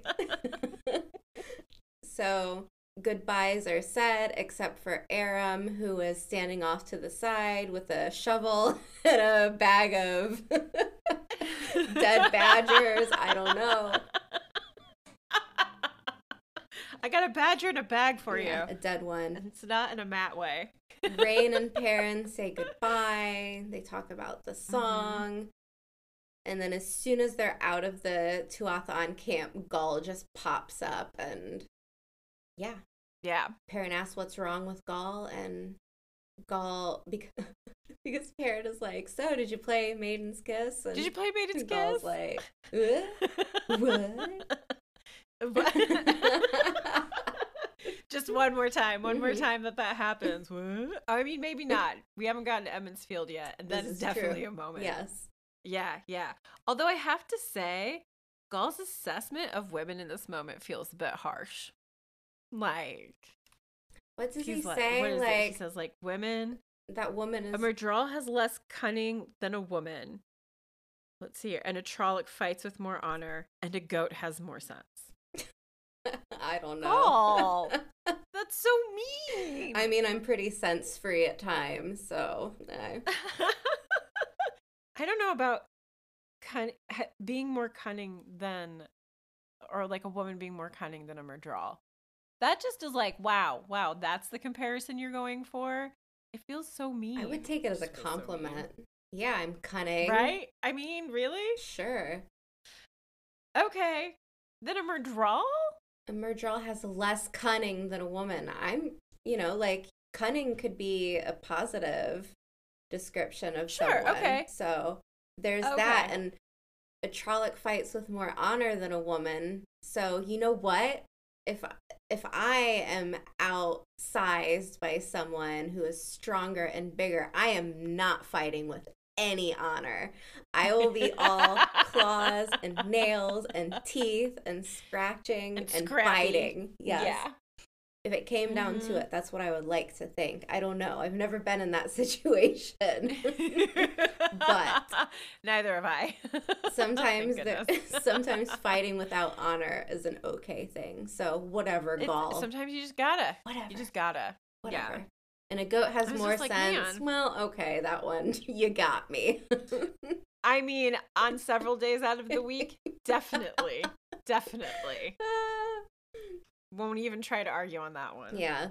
Speaker 1: so goodbyes are said, except for Aram, who is standing off to the side with a shovel and a bag of dead badgers. I don't know.
Speaker 2: I got a badger in a bag for
Speaker 1: Yeah,
Speaker 2: you.
Speaker 1: a dead one.
Speaker 2: And it's not in a mat way.
Speaker 1: Raen and Perrin say goodbye. They talk about the mm-hmm. song. And then as soon as they're out of the Tuatha'an camp, Gaul just pops up and yeah,
Speaker 2: Yeah.
Speaker 1: Perrin asks what's wrong with Gaul, and Gaul because because Perrin is like, so did you play Maiden's Kiss? And
Speaker 2: Did you play Maiden's
Speaker 1: Gaul's
Speaker 2: Kiss?
Speaker 1: like, "Uh, what?
Speaker 2: Just one more time, one more
Speaker 1: Mhm.
Speaker 2: time that that happens. What? I mean, maybe not. We haven't gotten to Emond's Field yet, and that is
Speaker 1: is true.
Speaker 2: definitely a moment.
Speaker 1: yes,
Speaker 2: Yeah, yeah. Although I have to say, Gaul's assessment of women in this moment feels a bit harsh. Like,
Speaker 1: What does he
Speaker 2: like,
Speaker 1: say?
Speaker 2: what is it?
Speaker 1: like
Speaker 2: He says, like, women.
Speaker 1: that woman is
Speaker 2: A Myrddraal has less cunning than a woman. Let's see here. And a Trolloc fights with more honor, and a goat has more sense.
Speaker 1: I don't know.
Speaker 2: Oh, that's so mean.
Speaker 1: I mean, I'm pretty sense free at times, so I, eh.
Speaker 2: I don't know about cun- being more cunning than, or like a woman being more cunning than a Myrddraal. That just is like, wow, wow, that's the comparison you're going for. It feels so mean.
Speaker 1: I would take it as a
Speaker 2: Just feels so
Speaker 1: compliment. yeah, I'm cunning.
Speaker 2: Right? I mean, really?
Speaker 1: Sure.
Speaker 2: Okay. Then a Myrddraal?
Speaker 1: A Myrddraal has less cunning than a woman. I'm, you know, like cunning could be a positive description of
Speaker 2: Sure,
Speaker 1: someone.
Speaker 2: okay.
Speaker 1: So there's that, and a Trolloc fights with more honor than a woman. So you know what? If if I am outsized by someone who is stronger and bigger, I am not fighting with any honor. I will be all claws and nails and teeth and scratching
Speaker 2: And
Speaker 1: and, biting. Yes.
Speaker 2: Yeah.
Speaker 1: If it came down
Speaker 2: Mhm.
Speaker 1: to it, that's what I would like to think. I don't know. I've never been in that situation. But-
Speaker 2: neither have I.
Speaker 1: sometimes there, sometimes fighting without honor is an okay thing. So whatever,
Speaker 2: It- sometimes you just gotta.
Speaker 1: whatever.
Speaker 2: You just gotta.
Speaker 1: whatever.
Speaker 2: Yeah.
Speaker 1: And a goat has more
Speaker 2: like,
Speaker 1: sense.
Speaker 2: man.
Speaker 1: Well, okay, that one you got me.
Speaker 2: I mean, on several days out of the week, definitely, definitely. Won't even try to argue on that one.
Speaker 1: yeah.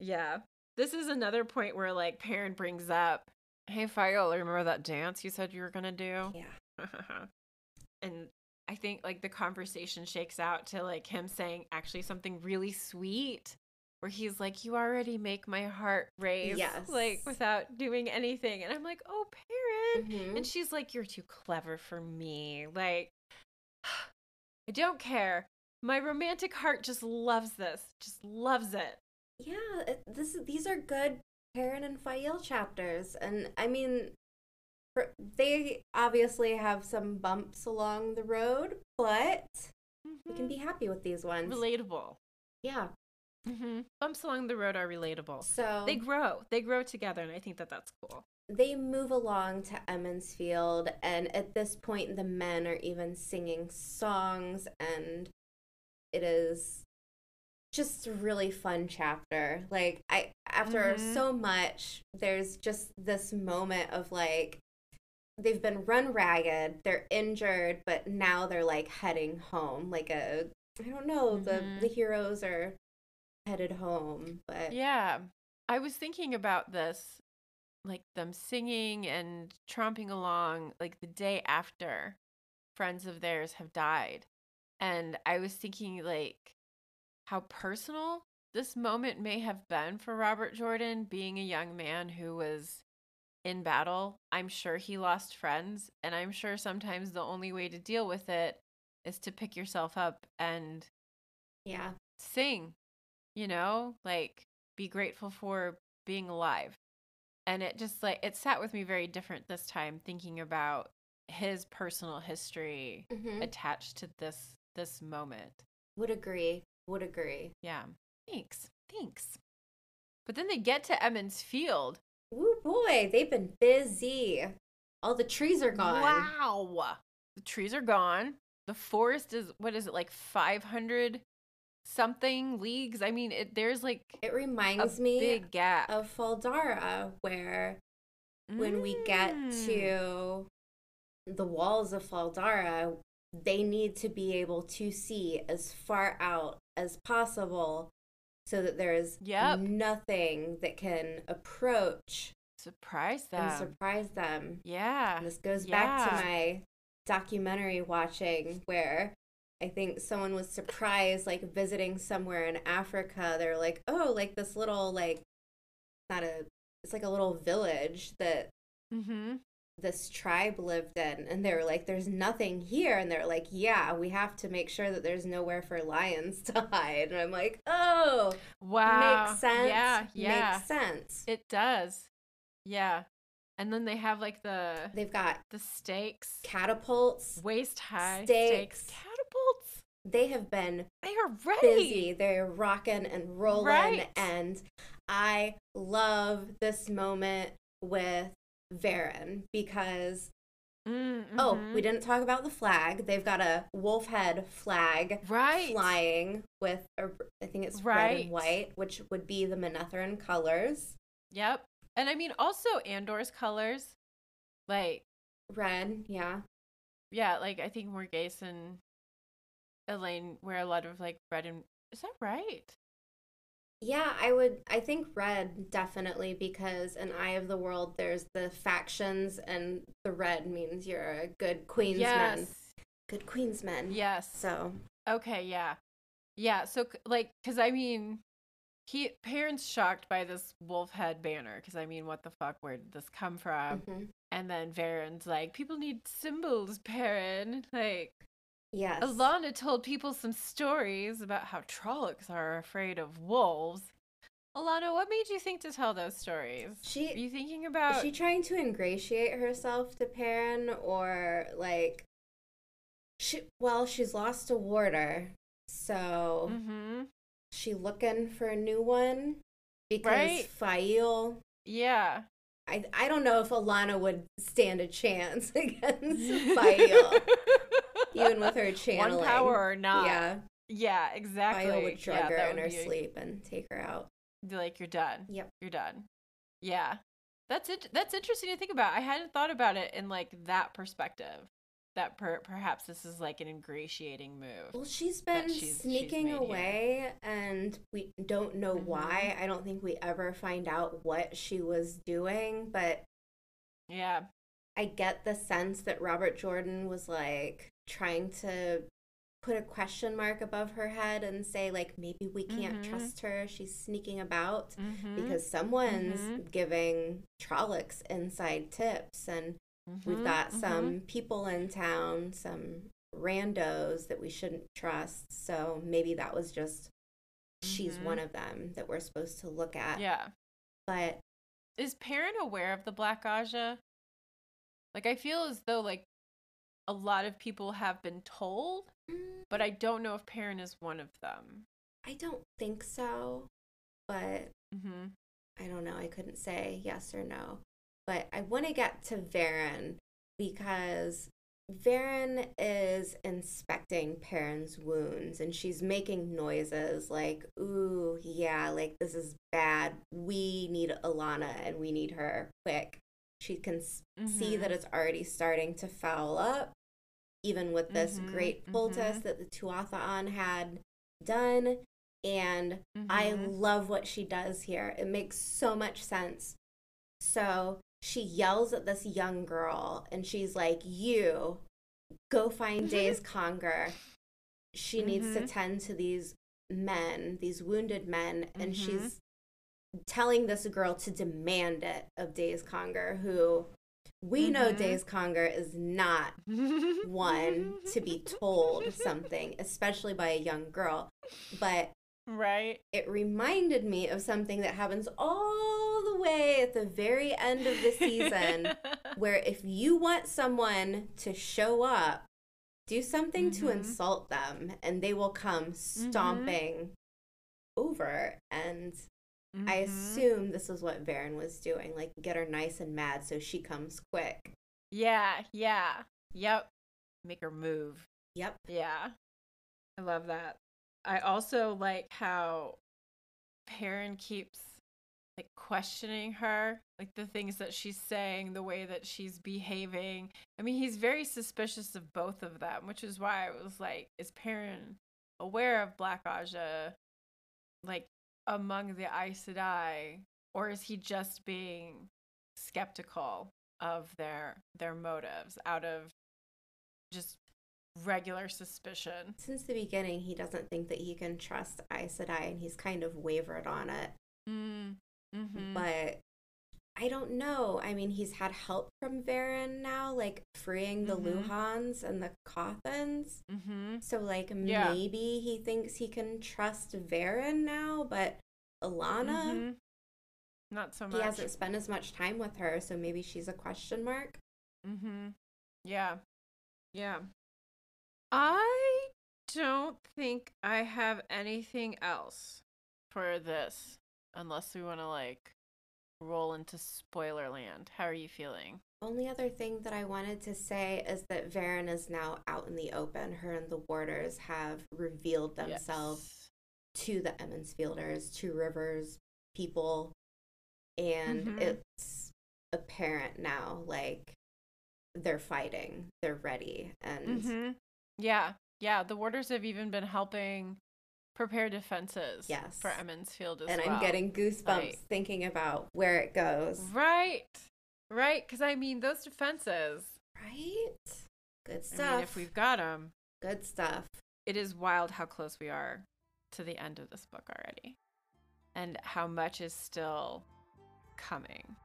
Speaker 2: Yeah. This is another point where like Perrin brings up, "Hey, Fiola, remember that dance you said you were gonna do?"
Speaker 1: Yeah.
Speaker 2: and I think like the conversation shakes out to like him saying actually something really sweet where he's like, You already make my heart race. Like without doing anything. And I'm like, Oh, Perrin.
Speaker 1: Mhm.
Speaker 2: And she's like, You're too clever for me. Like, I don't care. My romantic heart just loves this, just loves it.
Speaker 1: Yeah, this these are good Perrin and Faile chapters, and I mean, they obviously have some bumps along the road, but we can be happy with these ones.
Speaker 2: relatable.
Speaker 1: Yeah.
Speaker 2: hmm Bumps along the road are relatable.
Speaker 1: So
Speaker 2: They grow. They grow together, and I think that that's cool.
Speaker 1: they move along to Emond's Field, and at this point, the men are even singing songs, and it is just a really fun chapter. Like I, after
Speaker 2: Mhm.
Speaker 1: so much, there's just this moment of like they've been run ragged, they're injured, but now they're like heading home. Like a, I don't know,
Speaker 2: Mhm.
Speaker 1: the the heroes are headed home, but
Speaker 2: Yeah. I was thinking about this, like them singing and tromping along, like the day after friends of theirs have died. And I was thinking, like, how personal this moment may have been for Robert Jordan, being a young man who was in battle. I'm sure he lost friends, and I'm sure sometimes the only way to deal with it is to pick yourself up and
Speaker 1: yeah,
Speaker 2: sing, you know, like be grateful for being alive. And it just like it sat with me very different this time thinking about his personal history
Speaker 1: Mhm.
Speaker 2: attached to this this moment.
Speaker 1: would agree, would agree.
Speaker 2: Yeah. Thanks. Thanks. But then they get to Emond's Field.
Speaker 1: Woo boy, they've been busy. All the trees are gone.
Speaker 2: Wow. The trees are gone. The forest is what is it like 500 something leagues? I mean, it, there's like
Speaker 1: It reminds me
Speaker 2: big gap.
Speaker 1: of Fal Dara, where when we get
Speaker 2: Mm.
Speaker 1: to the walls of Fal Dara, they need to be able to see as far out as possible so that there is
Speaker 2: Yep.
Speaker 1: nothing that can approach
Speaker 2: surprise them.
Speaker 1: and surprise them.
Speaker 2: yeah.
Speaker 1: And this goes back to my documentary watching where I think someone was surprised, like visiting somewhere in Africa. They're like, oh, like this little, like, not a, it's like a little village that
Speaker 2: Mm-hmm.
Speaker 1: This tribe lived in. And they were like, there's nothing here. And they're like, yeah, we have to make sure that there's nowhere for lions to hide. And I'm like, oh,
Speaker 2: Wow.
Speaker 1: makes sense.
Speaker 2: Yeah. Yeah.
Speaker 1: Makes sense.
Speaker 2: It does. Yeah. And then they have like the
Speaker 1: They've got
Speaker 2: the stakes,
Speaker 1: catapults.
Speaker 2: waist high
Speaker 1: Stakes.
Speaker 2: Catapults.
Speaker 1: they have been
Speaker 2: They are ready.
Speaker 1: busy. They're rocking and rolling.
Speaker 2: Right.
Speaker 1: And I love this moment with Verin because,
Speaker 2: Mm,
Speaker 1: oh, we didn't talk about the flag. They've got a wolf head flag
Speaker 2: right.
Speaker 1: flying with, a, I think it's red
Speaker 2: Right.
Speaker 1: and white, which would be the Manetheren colors.
Speaker 2: Yep. And I mean, also Andor's colors, like
Speaker 1: Red, yeah.
Speaker 2: yeah, like I think Morgase and Elayne wear a lot of like red and is that right?
Speaker 1: Yeah, I would. I think red definitely because in Eye of the World, there's the factions, and the red means you're a good queensman.
Speaker 2: Yes.
Speaker 1: Good queensman.
Speaker 2: Yes.
Speaker 1: So
Speaker 2: Okay, yeah. Yeah, so like cuz I mean he Perrin's shocked by this wolf head banner cuz I mean what the fuck where did this come from?
Speaker 1: mhm.
Speaker 2: And then Verin's like people need symbols, Perrin. Like
Speaker 1: yes,
Speaker 2: Alanna told people some stories about how Trollocs are afraid of wolves. Alanna, what made you think to tell those stories?
Speaker 1: She Are
Speaker 2: you thinking
Speaker 1: is
Speaker 2: about
Speaker 1: she trying to ingratiate herself to Perrin or like she? Well, she's lost a warder, so
Speaker 2: Mhm.
Speaker 1: she looking for a new one because
Speaker 2: Right.
Speaker 1: Faile.
Speaker 2: Yeah.
Speaker 1: I, I don't know if Alanna would stand a chance against Faile. Even with her channeling.
Speaker 2: One power or not.
Speaker 1: Yeah,
Speaker 2: Yeah, exactly.
Speaker 1: Faile would drug
Speaker 2: yeah,
Speaker 1: her in her
Speaker 2: be-
Speaker 1: sleep and take her out.
Speaker 2: be like you're done.
Speaker 1: Yep.
Speaker 2: You're done. Yeah. That's it. That's interesting to think about. I hadn't thought about it in like that perspective. That per- perhaps this is like an ingratiating move.
Speaker 1: Well, she's been
Speaker 2: she's- she's
Speaker 1: sneaking
Speaker 2: here.
Speaker 1: away, and we don't know
Speaker 2: Mhm.
Speaker 1: why. I don't think we ever find out what she was doing, but
Speaker 2: Yeah.
Speaker 1: I get the sense that Robert Jordan was like trying to put a question mark above her head and say like maybe we can't
Speaker 2: Mhm.
Speaker 1: trust her. She's sneaking about.
Speaker 2: Mm-hmm.
Speaker 1: because someone's
Speaker 2: Mhm.
Speaker 1: giving Trollocs inside tips, and we've got some people in town, some randos that we shouldn't trust. So maybe that was just she's
Speaker 2: Mhm.
Speaker 1: one of them that we're supposed to look at.
Speaker 2: Yeah.
Speaker 1: But
Speaker 2: Is Perrin aware of the Black Ajah? Like I feel as though like a lot of people have been told,
Speaker 1: mm,
Speaker 2: but I don't know if Perrin is one of them.
Speaker 1: I don't think so. But
Speaker 2: Mm-hmm.
Speaker 1: I don't know. I couldn't say yes or no. But I want to get to Verin because Verin is inspecting Perrin's wounds and she's making noises like, ooh, yeah, like this is bad. We need Alanna and we need her quick. She can s- see that it's already starting to foul up, even with this
Speaker 2: Mhm,
Speaker 1: great
Speaker 2: mhm.
Speaker 1: poultice that the Tuatha'an had done. And I
Speaker 2: Mhm.
Speaker 1: love what she does here. It makes so much sense. So she yells at this young girl and she's like, You go find Daise Congar. She needs to tend to these men, these wounded men. And she's telling this girl to demand it of Daise Congar, who we know
Speaker 2: Mhm.
Speaker 1: Daise Congar is not one to be told something, especially by a young girl. But
Speaker 2: right.
Speaker 1: it reminded me of something that happens all the way at the very end of the season where if you want someone to show up do something to
Speaker 2: Mhm.
Speaker 1: insult them and they will come stomping over and i
Speaker 2: Mhm.
Speaker 1: assume this is what Verin was doing like get her nice and mad so she comes quick
Speaker 2: Yeah, yeah. Yep. Make her move.
Speaker 1: yep
Speaker 2: Yeah. I love that. I also like how Perrin keeps like questioning her, like the things that she's saying, the way that she's behaving. I mean, he's very suspicious of both of them, which is why I was like, is Perrin aware of Black Ajah like among the Aes Sedai, or is he just being skeptical of their their motives out of just regular suspicion?
Speaker 1: since the beginning he doesn't think that he can trust Aes Sedai and he's kind of wavered on it
Speaker 2: Mm, mm-hmm.
Speaker 1: but I don't know. I mean, he's had help from Verin now, like freeing the
Speaker 2: Mhm.
Speaker 1: Luhhans and the Cauthons.
Speaker 2: mm-hmm.
Speaker 1: So, like,
Speaker 2: Yeah.
Speaker 1: maybe he thinks he can trust Verin now, but Alanna,
Speaker 2: Mhm. Not so much.
Speaker 1: he hasn't spent as much time with her, so maybe she's a question mark.
Speaker 2: Mm-hmm. Yeah. Yeah. I don't think I have anything else for this, unless we want to like roll into spoiler land. How are you feeling?
Speaker 1: Only other thing that I wanted to say is that Verin is now out in the open. Her and the warders have revealed themselves
Speaker 2: Yes.
Speaker 1: to the Emmonsfielders, to Rivers people, and
Speaker 2: Mhm.
Speaker 1: it's apparent now like they're fighting, they're ready, and
Speaker 2: Mhm. Yeah, yeah. The warders have even been helping prepare defenses.
Speaker 1: Yes.
Speaker 2: for Emond's Field as well.
Speaker 1: and
Speaker 2: well.
Speaker 1: I'm getting goosebumps
Speaker 2: Right.
Speaker 1: thinking about where it goes.
Speaker 2: right, right. Because I mean, those defenses.
Speaker 1: Right? Good
Speaker 2: I
Speaker 1: stuff.
Speaker 2: mean, if we've got them,
Speaker 1: Good stuff.
Speaker 2: it is wild how close we are to the end of this book already, and how much is still coming.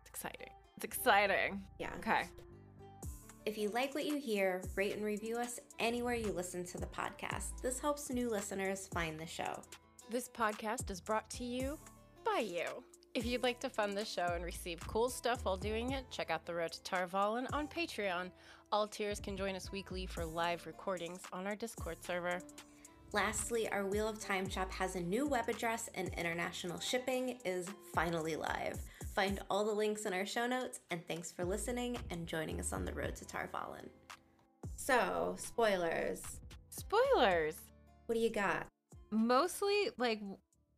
Speaker 2: It's exciting. It's exciting.
Speaker 1: Yeah.
Speaker 2: Okay.
Speaker 1: If you like what you hear, rate and review us anywhere you listen to the podcast. This helps new listeners find the show.
Speaker 4: This podcast is brought to you by you. If you'd like to fund this show and receive cool stuff while doing it, check out The Road to Tar Valon on Patreon. All tiers can join us weekly for live recordings on our Discord server.
Speaker 1: Lastly, our Wheel of Time shop has a new web address and international shipping is finally live. Find all the links in our show notes, and thanks for listening and joining us on the road to Tar Valon. So, spoilers.
Speaker 2: Spoilers.
Speaker 1: What do you got?
Speaker 2: mostly like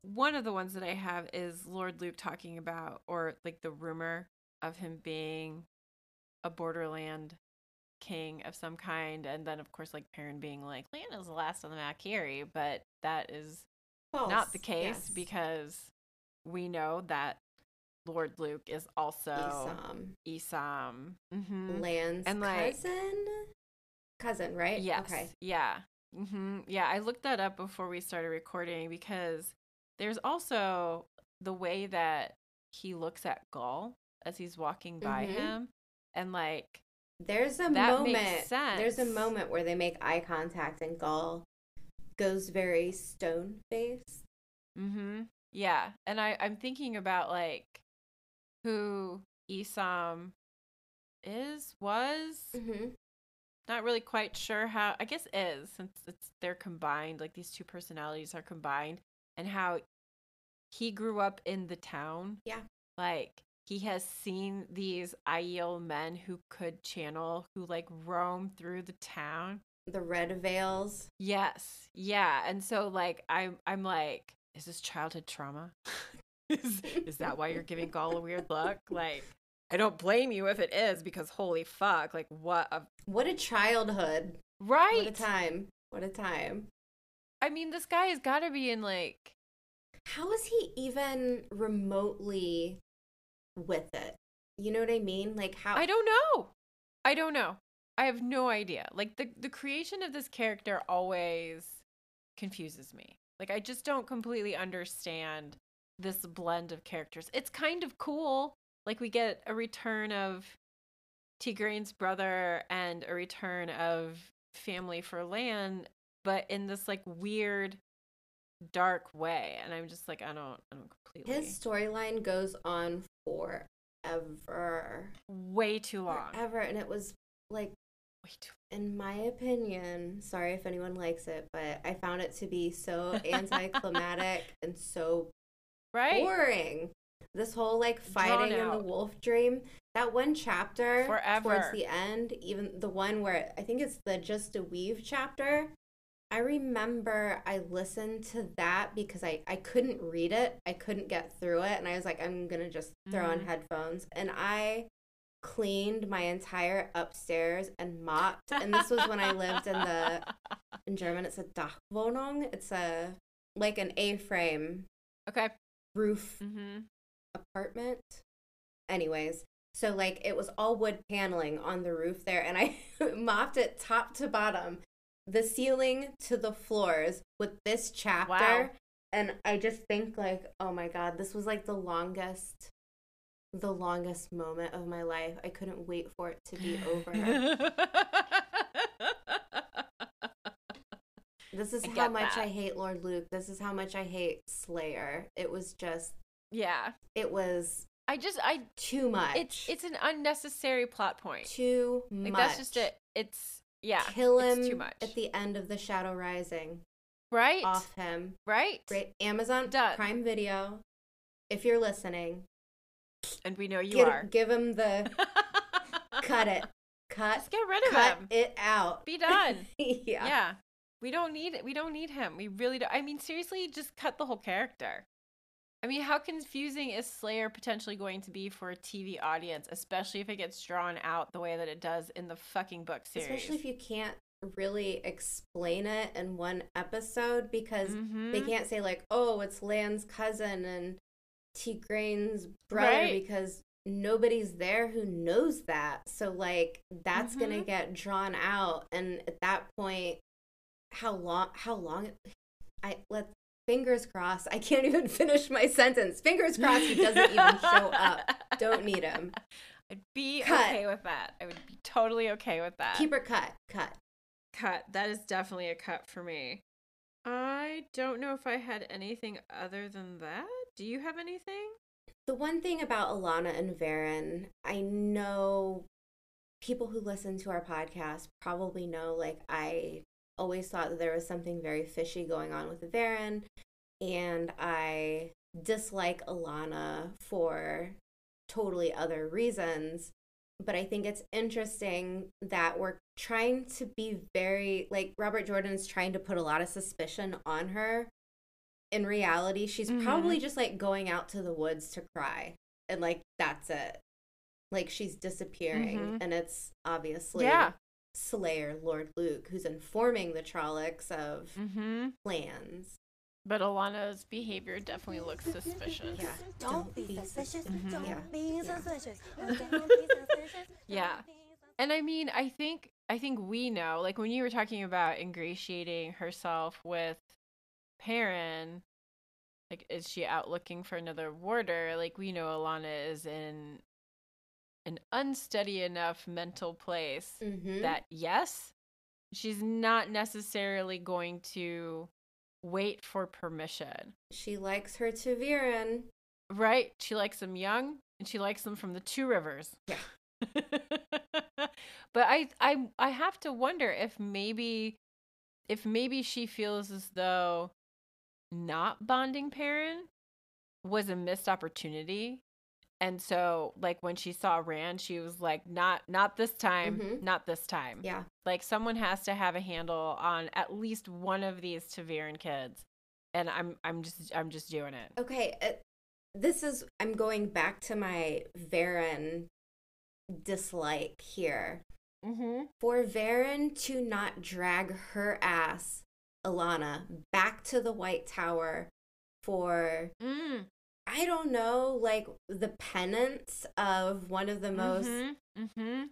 Speaker 2: one of the ones that I have is Lord Luc talking about or like the rumor of him being a borderland king of some kind and then of course like Perrin being like Lyanna's the last on the Malkieri but that is not the case
Speaker 1: Yes.
Speaker 2: because we know that Lord Luc is also
Speaker 1: Isam,
Speaker 2: Isam. Mhm.
Speaker 1: Lan's
Speaker 2: And, like-
Speaker 1: cousin? Cousin, right?
Speaker 2: Yes.
Speaker 1: Okay.
Speaker 2: Yeah. hmm Yeah, I looked that up before we started recording because there's also the way that he looks at Gaul as he's walking by
Speaker 1: Mhm.
Speaker 2: him, and like,
Speaker 1: There's a moment. There's a moment where they make eye contact and Gaul goes very stone faced.
Speaker 2: hmm yeah, and I I'm thinking about like who Isam is was
Speaker 1: Mm-hmm.
Speaker 2: not really quite sure how i guess is since it's they're combined like these two personalities are combined and how he grew up in the town
Speaker 1: Yeah.
Speaker 2: like he has seen these Aiel men who could channel who like roam through the town
Speaker 1: The red veils.
Speaker 2: yes yeah and so like i'm i'm like is this childhood trauma is, is that why you're giving Gaul a weird look like i don't blame you if it is because holy fuck like what a
Speaker 1: What a childhood.
Speaker 2: right
Speaker 1: What a time. What a time.
Speaker 2: I mean, this guy has got to be in like
Speaker 1: How is he even remotely with it? You know what I mean? Like how
Speaker 2: I don't know. I don't know. I have no idea. Like the the creation of this character always confuses me. Like I just don't completely understand this blend of characters. It's kind of cool. Like we get a return of Tigraine's brother and a return of family for Lan, but in this like weird dark way and i'm just like i don't i don't completely
Speaker 1: his storyline goes on forever.
Speaker 2: way too long
Speaker 1: Forever. And it was like
Speaker 2: way too
Speaker 1: in my opinion, sorry if anyone likes it, but I found it to be so anticlimactic and so
Speaker 2: right
Speaker 1: boring. This whole like fighting in the wolf dream. That one chapter
Speaker 2: Forever.
Speaker 1: towards the end, even the one where I think it's the Just a Weave chapter. I remember I listened to that because I, I couldn't read it. I couldn't get through it. And I was like, I'm going to just throw on
Speaker 2: Mhm.
Speaker 1: headphones. And I cleaned my entire upstairs and mopped. And this was when I lived in the, in German, it's a Dachwohnung. It's a, like an A frame
Speaker 2: okay
Speaker 1: roof
Speaker 2: mm-hmm.
Speaker 1: apartment. Anyways, so like it was all wood paneling on the roof there, and I mopped it top to bottom, the ceiling to the floors with this chapter.
Speaker 2: Wow.
Speaker 1: And I just think like, oh my god, this was like the longest, the longest moment of my life. I couldn't wait for it to be over. this is
Speaker 2: I
Speaker 1: how much
Speaker 2: that.
Speaker 1: I hate Lord Luc. This is how much I hate Slayer. It was just,
Speaker 2: yeah
Speaker 1: it was
Speaker 2: i just i
Speaker 1: too much.
Speaker 2: it's it's an unnecessary plot point
Speaker 1: too
Speaker 2: like
Speaker 1: much.
Speaker 2: that's just it it's Yeah,
Speaker 1: kill him
Speaker 2: too much.
Speaker 1: at the end of the Shadow Rising.
Speaker 2: right,
Speaker 1: Off him.
Speaker 2: right,
Speaker 1: Great. Amazon
Speaker 2: Done.
Speaker 1: Prime Video. If you're listening,
Speaker 2: and we know you
Speaker 1: get-
Speaker 2: are.
Speaker 1: give him the cut it. Cut
Speaker 2: Just get rid of
Speaker 1: cut
Speaker 2: him.
Speaker 1: it out.
Speaker 2: Be done.
Speaker 1: yeah.
Speaker 2: yeah. We don't need it. We don't need him. We really don't. I mean, seriously, just cut the whole character. I mean, how confusing is Slayer potentially going to be for a TV audience, especially if it gets drawn out the way that it does in the fucking book series?
Speaker 1: Especially if you can't really explain it in one episode because they
Speaker 2: Mhm.
Speaker 1: can't say like, "Oh, it's Lan's cousin and Tigraine's brother,"
Speaker 2: Right.
Speaker 1: because nobody's there who knows that. So like, that's gonna
Speaker 2: Mhm.
Speaker 1: get drawn out, and at that point, how long? How long? I let fingers crossed. I can't even finish my sentence. Fingers crossed he doesn't even show up. Don't need him.
Speaker 2: I'd be
Speaker 1: Cut.
Speaker 2: okay with that. I would be totally okay with that.
Speaker 1: Keep her cut. Cut.
Speaker 2: cut. That is definitely a cut for me. I don't know if I had anything other than that. Do you have anything?
Speaker 1: The one thing about Alanna and Verin, I know people who listen to our podcast probably know like I always thought that there was something very fishy going on with Verin and I dislike Alanna for totally other reasons. But I think it's interesting that we're trying to be very like Robert Jordan's trying to put a lot of suspicion on her. In reality, she's
Speaker 2: Mhm.
Speaker 1: probably just like going out to the woods to cry. And like that's it. Like she's disappearing.
Speaker 2: Mhm.
Speaker 1: And it's obviously
Speaker 2: Yeah.
Speaker 1: Slayer, Lord Luc, who's informing the Trollocs of
Speaker 2: Mm-hmm.
Speaker 1: plans.
Speaker 2: But Alanna's behavior definitely looks suspicious.
Speaker 1: Yeah.
Speaker 5: Don't be suspicious.
Speaker 2: Mhm.
Speaker 5: Don't
Speaker 1: Yeah.
Speaker 5: be
Speaker 1: Yeah.
Speaker 5: suspicious. Don't be suspicious.
Speaker 2: Yeah.
Speaker 5: Don't be suspicious.
Speaker 2: And I mean, I think I think we know, like when you were talking about ingratiating herself with Perrin, like is she out looking for another warder? Like we know Alanna is in an unsteady enough mental place
Speaker 1: Mm-hmm.
Speaker 2: that yes, she's not necessarily going to wait for permission.
Speaker 1: she likes her ta'veren.
Speaker 2: Right? She likes them young and she likes them from the two rivers.
Speaker 1: Yeah.
Speaker 2: but I I I have to wonder if maybe if maybe she feels as though not bonding Perrin was a missed opportunity. And so like when she saw Rand, she was like, not not this time,
Speaker 1: Mhm.
Speaker 2: not this time.
Speaker 1: Yeah.
Speaker 2: Like someone has to have a handle on at least one of these ta'veren kids. And I'm I'm just I'm just doing it.
Speaker 1: Okay. Uh, this is, I'm going back to my Verin dislike here.
Speaker 2: Mm-hmm.
Speaker 1: For Verin to not drag her ass, Alanna, back to the White Tower for,
Speaker 2: Mm.
Speaker 1: I don't know, like the penance of one of the most
Speaker 2: Mm-hmm.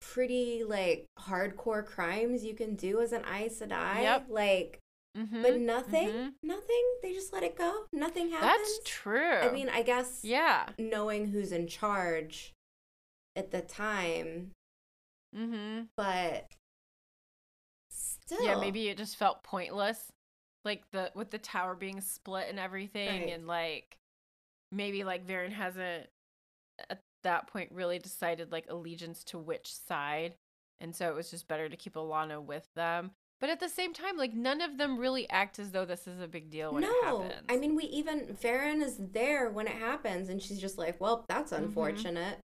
Speaker 1: pretty, like, hardcore crimes you can do as an Aes Sedai.
Speaker 2: Yep.
Speaker 1: Like,
Speaker 2: Mm-hmm.
Speaker 1: but nothing,
Speaker 2: mhm.
Speaker 1: nothing. They just let it go. Nothing happens.
Speaker 2: That's true.
Speaker 1: I mean, I guess
Speaker 2: yeah.
Speaker 1: knowing who's in charge at the time,
Speaker 2: Mm-hmm.
Speaker 1: but still,
Speaker 2: Yeah, maybe it just felt pointless, like the with the tower being split and everything,
Speaker 1: Right.
Speaker 2: and like maybe like Verin hasn't at that point really decided like allegiance to which side, and so it was just better to keep Alanna with them. But at the same time, like none of them really act as though this is a big deal when it
Speaker 1: no.
Speaker 2: happens.
Speaker 1: I mean, we even Verin is there when it happens, and she's just like, "Well, that's unfortunate."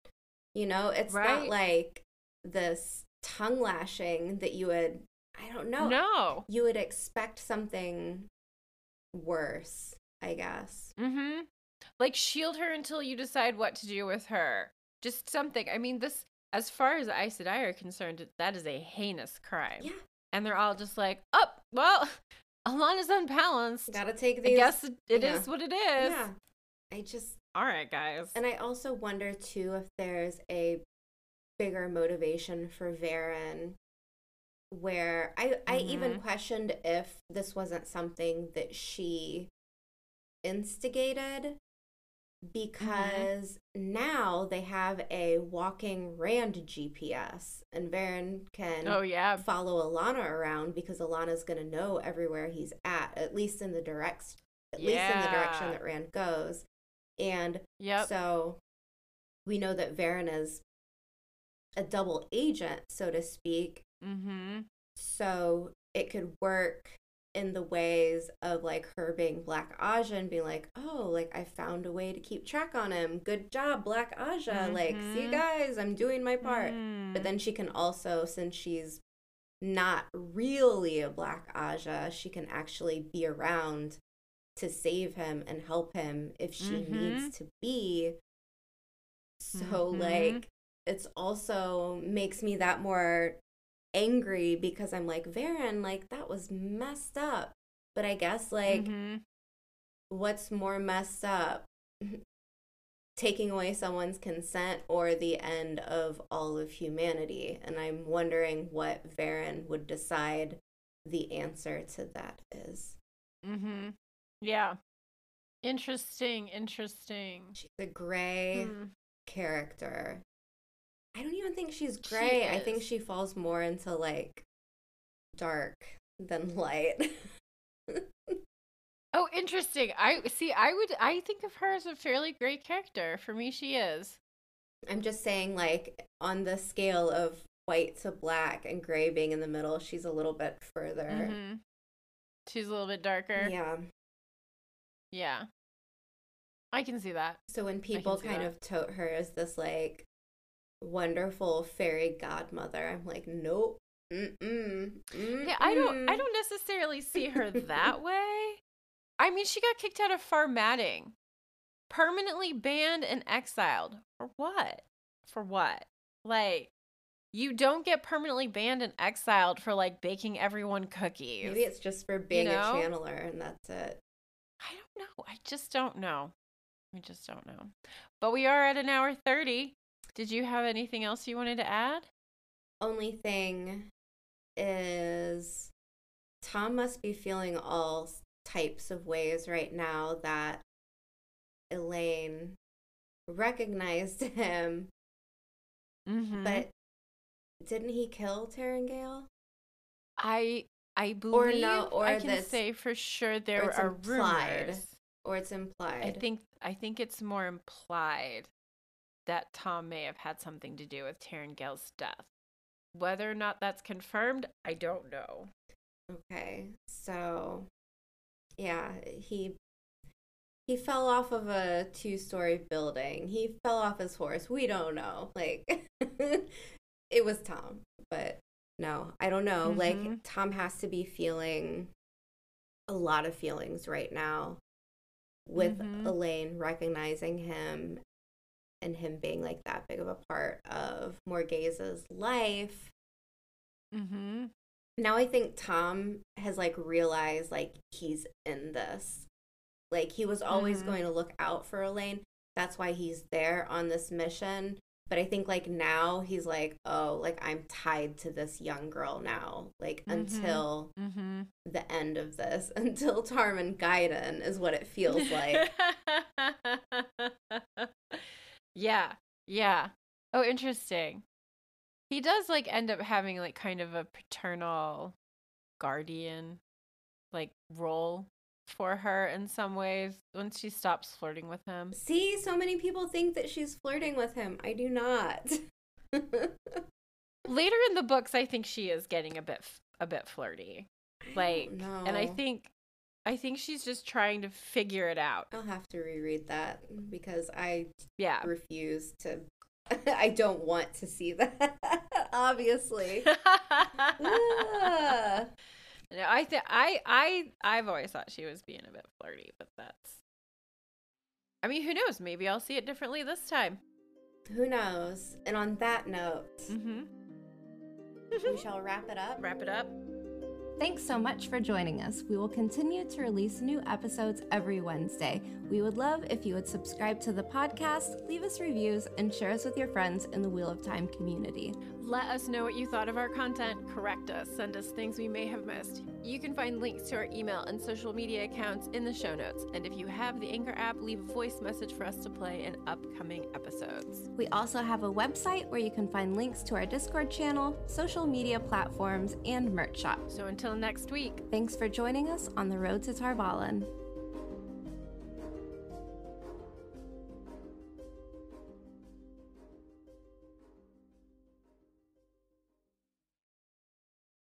Speaker 1: You know, it's not
Speaker 2: Mm-hmm.
Speaker 1: Like this tongue lashing that you would. I don't know.
Speaker 2: no.
Speaker 1: You would expect something worse, I guess.
Speaker 2: Mm-hmm. Like shield her until you decide what to do with her. Just something. I mean, this, as far as Aes Sedai are concerned, that is a heinous crime.
Speaker 1: Yeah,
Speaker 2: And they're all just like, oh, well, Alanna's unbalanced.
Speaker 1: gotta take these.
Speaker 2: I guess it, it is
Speaker 1: yeah.
Speaker 2: what it is.
Speaker 1: Yeah, I just
Speaker 2: All right, guys.
Speaker 1: And I also wonder too if there's a bigger motivation for Verin where I I even
Speaker 2: Mhm.
Speaker 1: questioned if this wasn't something that she instigated because now they have a walking Rand GPS and Verin can
Speaker 2: oh, yeah.
Speaker 1: follow Alanna around because Alanna's going to know everywhere he's at at least in the direct at least in the direction that Rand goes and
Speaker 2: Yep.
Speaker 1: so we know that Verin is a double agent, so to speak,
Speaker 2: Mm-hmm.
Speaker 1: So it could work in the ways of like her being Black Ajah and being like, oh, like I found a way to keep track on him. Good job, Black Ajah. Like, see you
Speaker 2: Mhm.
Speaker 1: guys, I'm doing my part. But then she can also, since she's not really a Black Ajah, she can actually be around to save him and help him if she
Speaker 2: Mhm.
Speaker 1: needs to be. So,
Speaker 2: Mhm.
Speaker 1: like, it's also makes me that more angry because I'm like, Verin, like, that was messed up. But I guess, like,
Speaker 2: Mhm.
Speaker 1: what's more messed up? Taking away someone's consent or the end of all of humanity. And I'm wondering what Verin would decide the answer to that is.
Speaker 2: Mm-hmm. Yeah. Interesting. Interesting.
Speaker 1: She's a gray
Speaker 2: Hmm.
Speaker 1: character. I don't even think she's
Speaker 2: She
Speaker 1: gray. I think she falls more into like dark than light.
Speaker 2: Oh, interesting. I see. I would. I think of her as a fairly great character. For me, she is.
Speaker 1: I'm just saying, like, on the scale of white to black and gray being in the middle, she's a little bit further.
Speaker 2: hmm She's a little bit darker.
Speaker 1: Yeah.
Speaker 2: Yeah. I can see that.
Speaker 1: So when people kind
Speaker 2: that.
Speaker 1: of tote her as this, like, wonderful fairy godmother, I'm like, nope. Mm-mm.
Speaker 2: Yeah, I don't. I don't necessarily see her that way. I mean, she got kicked out of Far Madding, permanently banned and exiled. For what? For what? Like, you don't get permanently banned and exiled for like baking everyone cookies.
Speaker 1: Maybe it's just for being
Speaker 2: know?
Speaker 1: a channeler and that's it.
Speaker 2: I don't know. I just don't know. I just don't know. But we are at an hour 30. Did you have anything else you wanted to add?
Speaker 1: Only thing is Tom must be feeling all types of ways right now that Elayne recognized him,
Speaker 2: Mm-hmm.
Speaker 1: but didn't he kill Taringail?
Speaker 2: I I believe Or
Speaker 1: no- or
Speaker 2: I can say for sure there are
Speaker 1: implied.
Speaker 2: rumors.
Speaker 1: Or it's implied.
Speaker 2: I think I think it's more implied that Tom may have had something to do with Taringail's death. Whether or not that's confirmed, I don't know.
Speaker 1: Okay, so yeah, he he fell off of a two-story building. He fell off his horse. We don't know. Like it was Tom, but no, I don't know. Like
Speaker 2: Mhm.
Speaker 1: Tom has to be feeling a lot of feelings right now with
Speaker 2: Mhm.
Speaker 1: Elayne recognizing him and him being like that big of a part of Morgase's life
Speaker 2: Mm-hmm.
Speaker 1: now I think Tom has like realized like he's in this. Like he was always
Speaker 2: Mhm.
Speaker 1: going to look out for Elayne. That's why he's there on this mission. But I think like now he's like, oh, like I'm tied to this young girl now. Like
Speaker 2: Mhm.
Speaker 1: until
Speaker 2: Mm-hmm.
Speaker 1: the end of this, until Tarmon Gai'don is what it feels like.
Speaker 2: yeah, yeah. Oh, interesting. He does like end up having like kind of a paternal guardian like role for her in some ways once she stops flirting with him.
Speaker 1: See, so many people think that she's flirting with him. I do not.
Speaker 2: Later in the books, I think she is getting a bit f- a bit flirty. Like, and I think I think she's just trying to figure it out.
Speaker 1: I'll have to reread that because I
Speaker 2: Yeah.
Speaker 1: refuse to I don't want to see that obviously.
Speaker 2: No, I think I I I've always thought she was being a bit flirty, but that's. I mean, who knows? Maybe I'll see it differently this time.
Speaker 1: Who knows? And on that note,
Speaker 2: Mm-hmm.
Speaker 1: we shall wrap it up.
Speaker 2: Wrap it up.
Speaker 1: Thanks so much for joining us. We will continue to release new episodes every Wednesday. We would love if you would subscribe to the podcast, leave us reviews, and share us with your friends in the Wheel of Time community.
Speaker 2: Let us know what you thought of our content. Correct us. Send us things we may have missed. You can find links to our email and social media accounts in the show notes. And if you have the Anchor app, leave a voice message for us to play in upcoming episodes.
Speaker 1: We also have a website where you can find links to our Discord channel, social media platforms, and merch shop.
Speaker 2: So until next week.
Speaker 1: Thanks for joining us on the road to Tar Valon.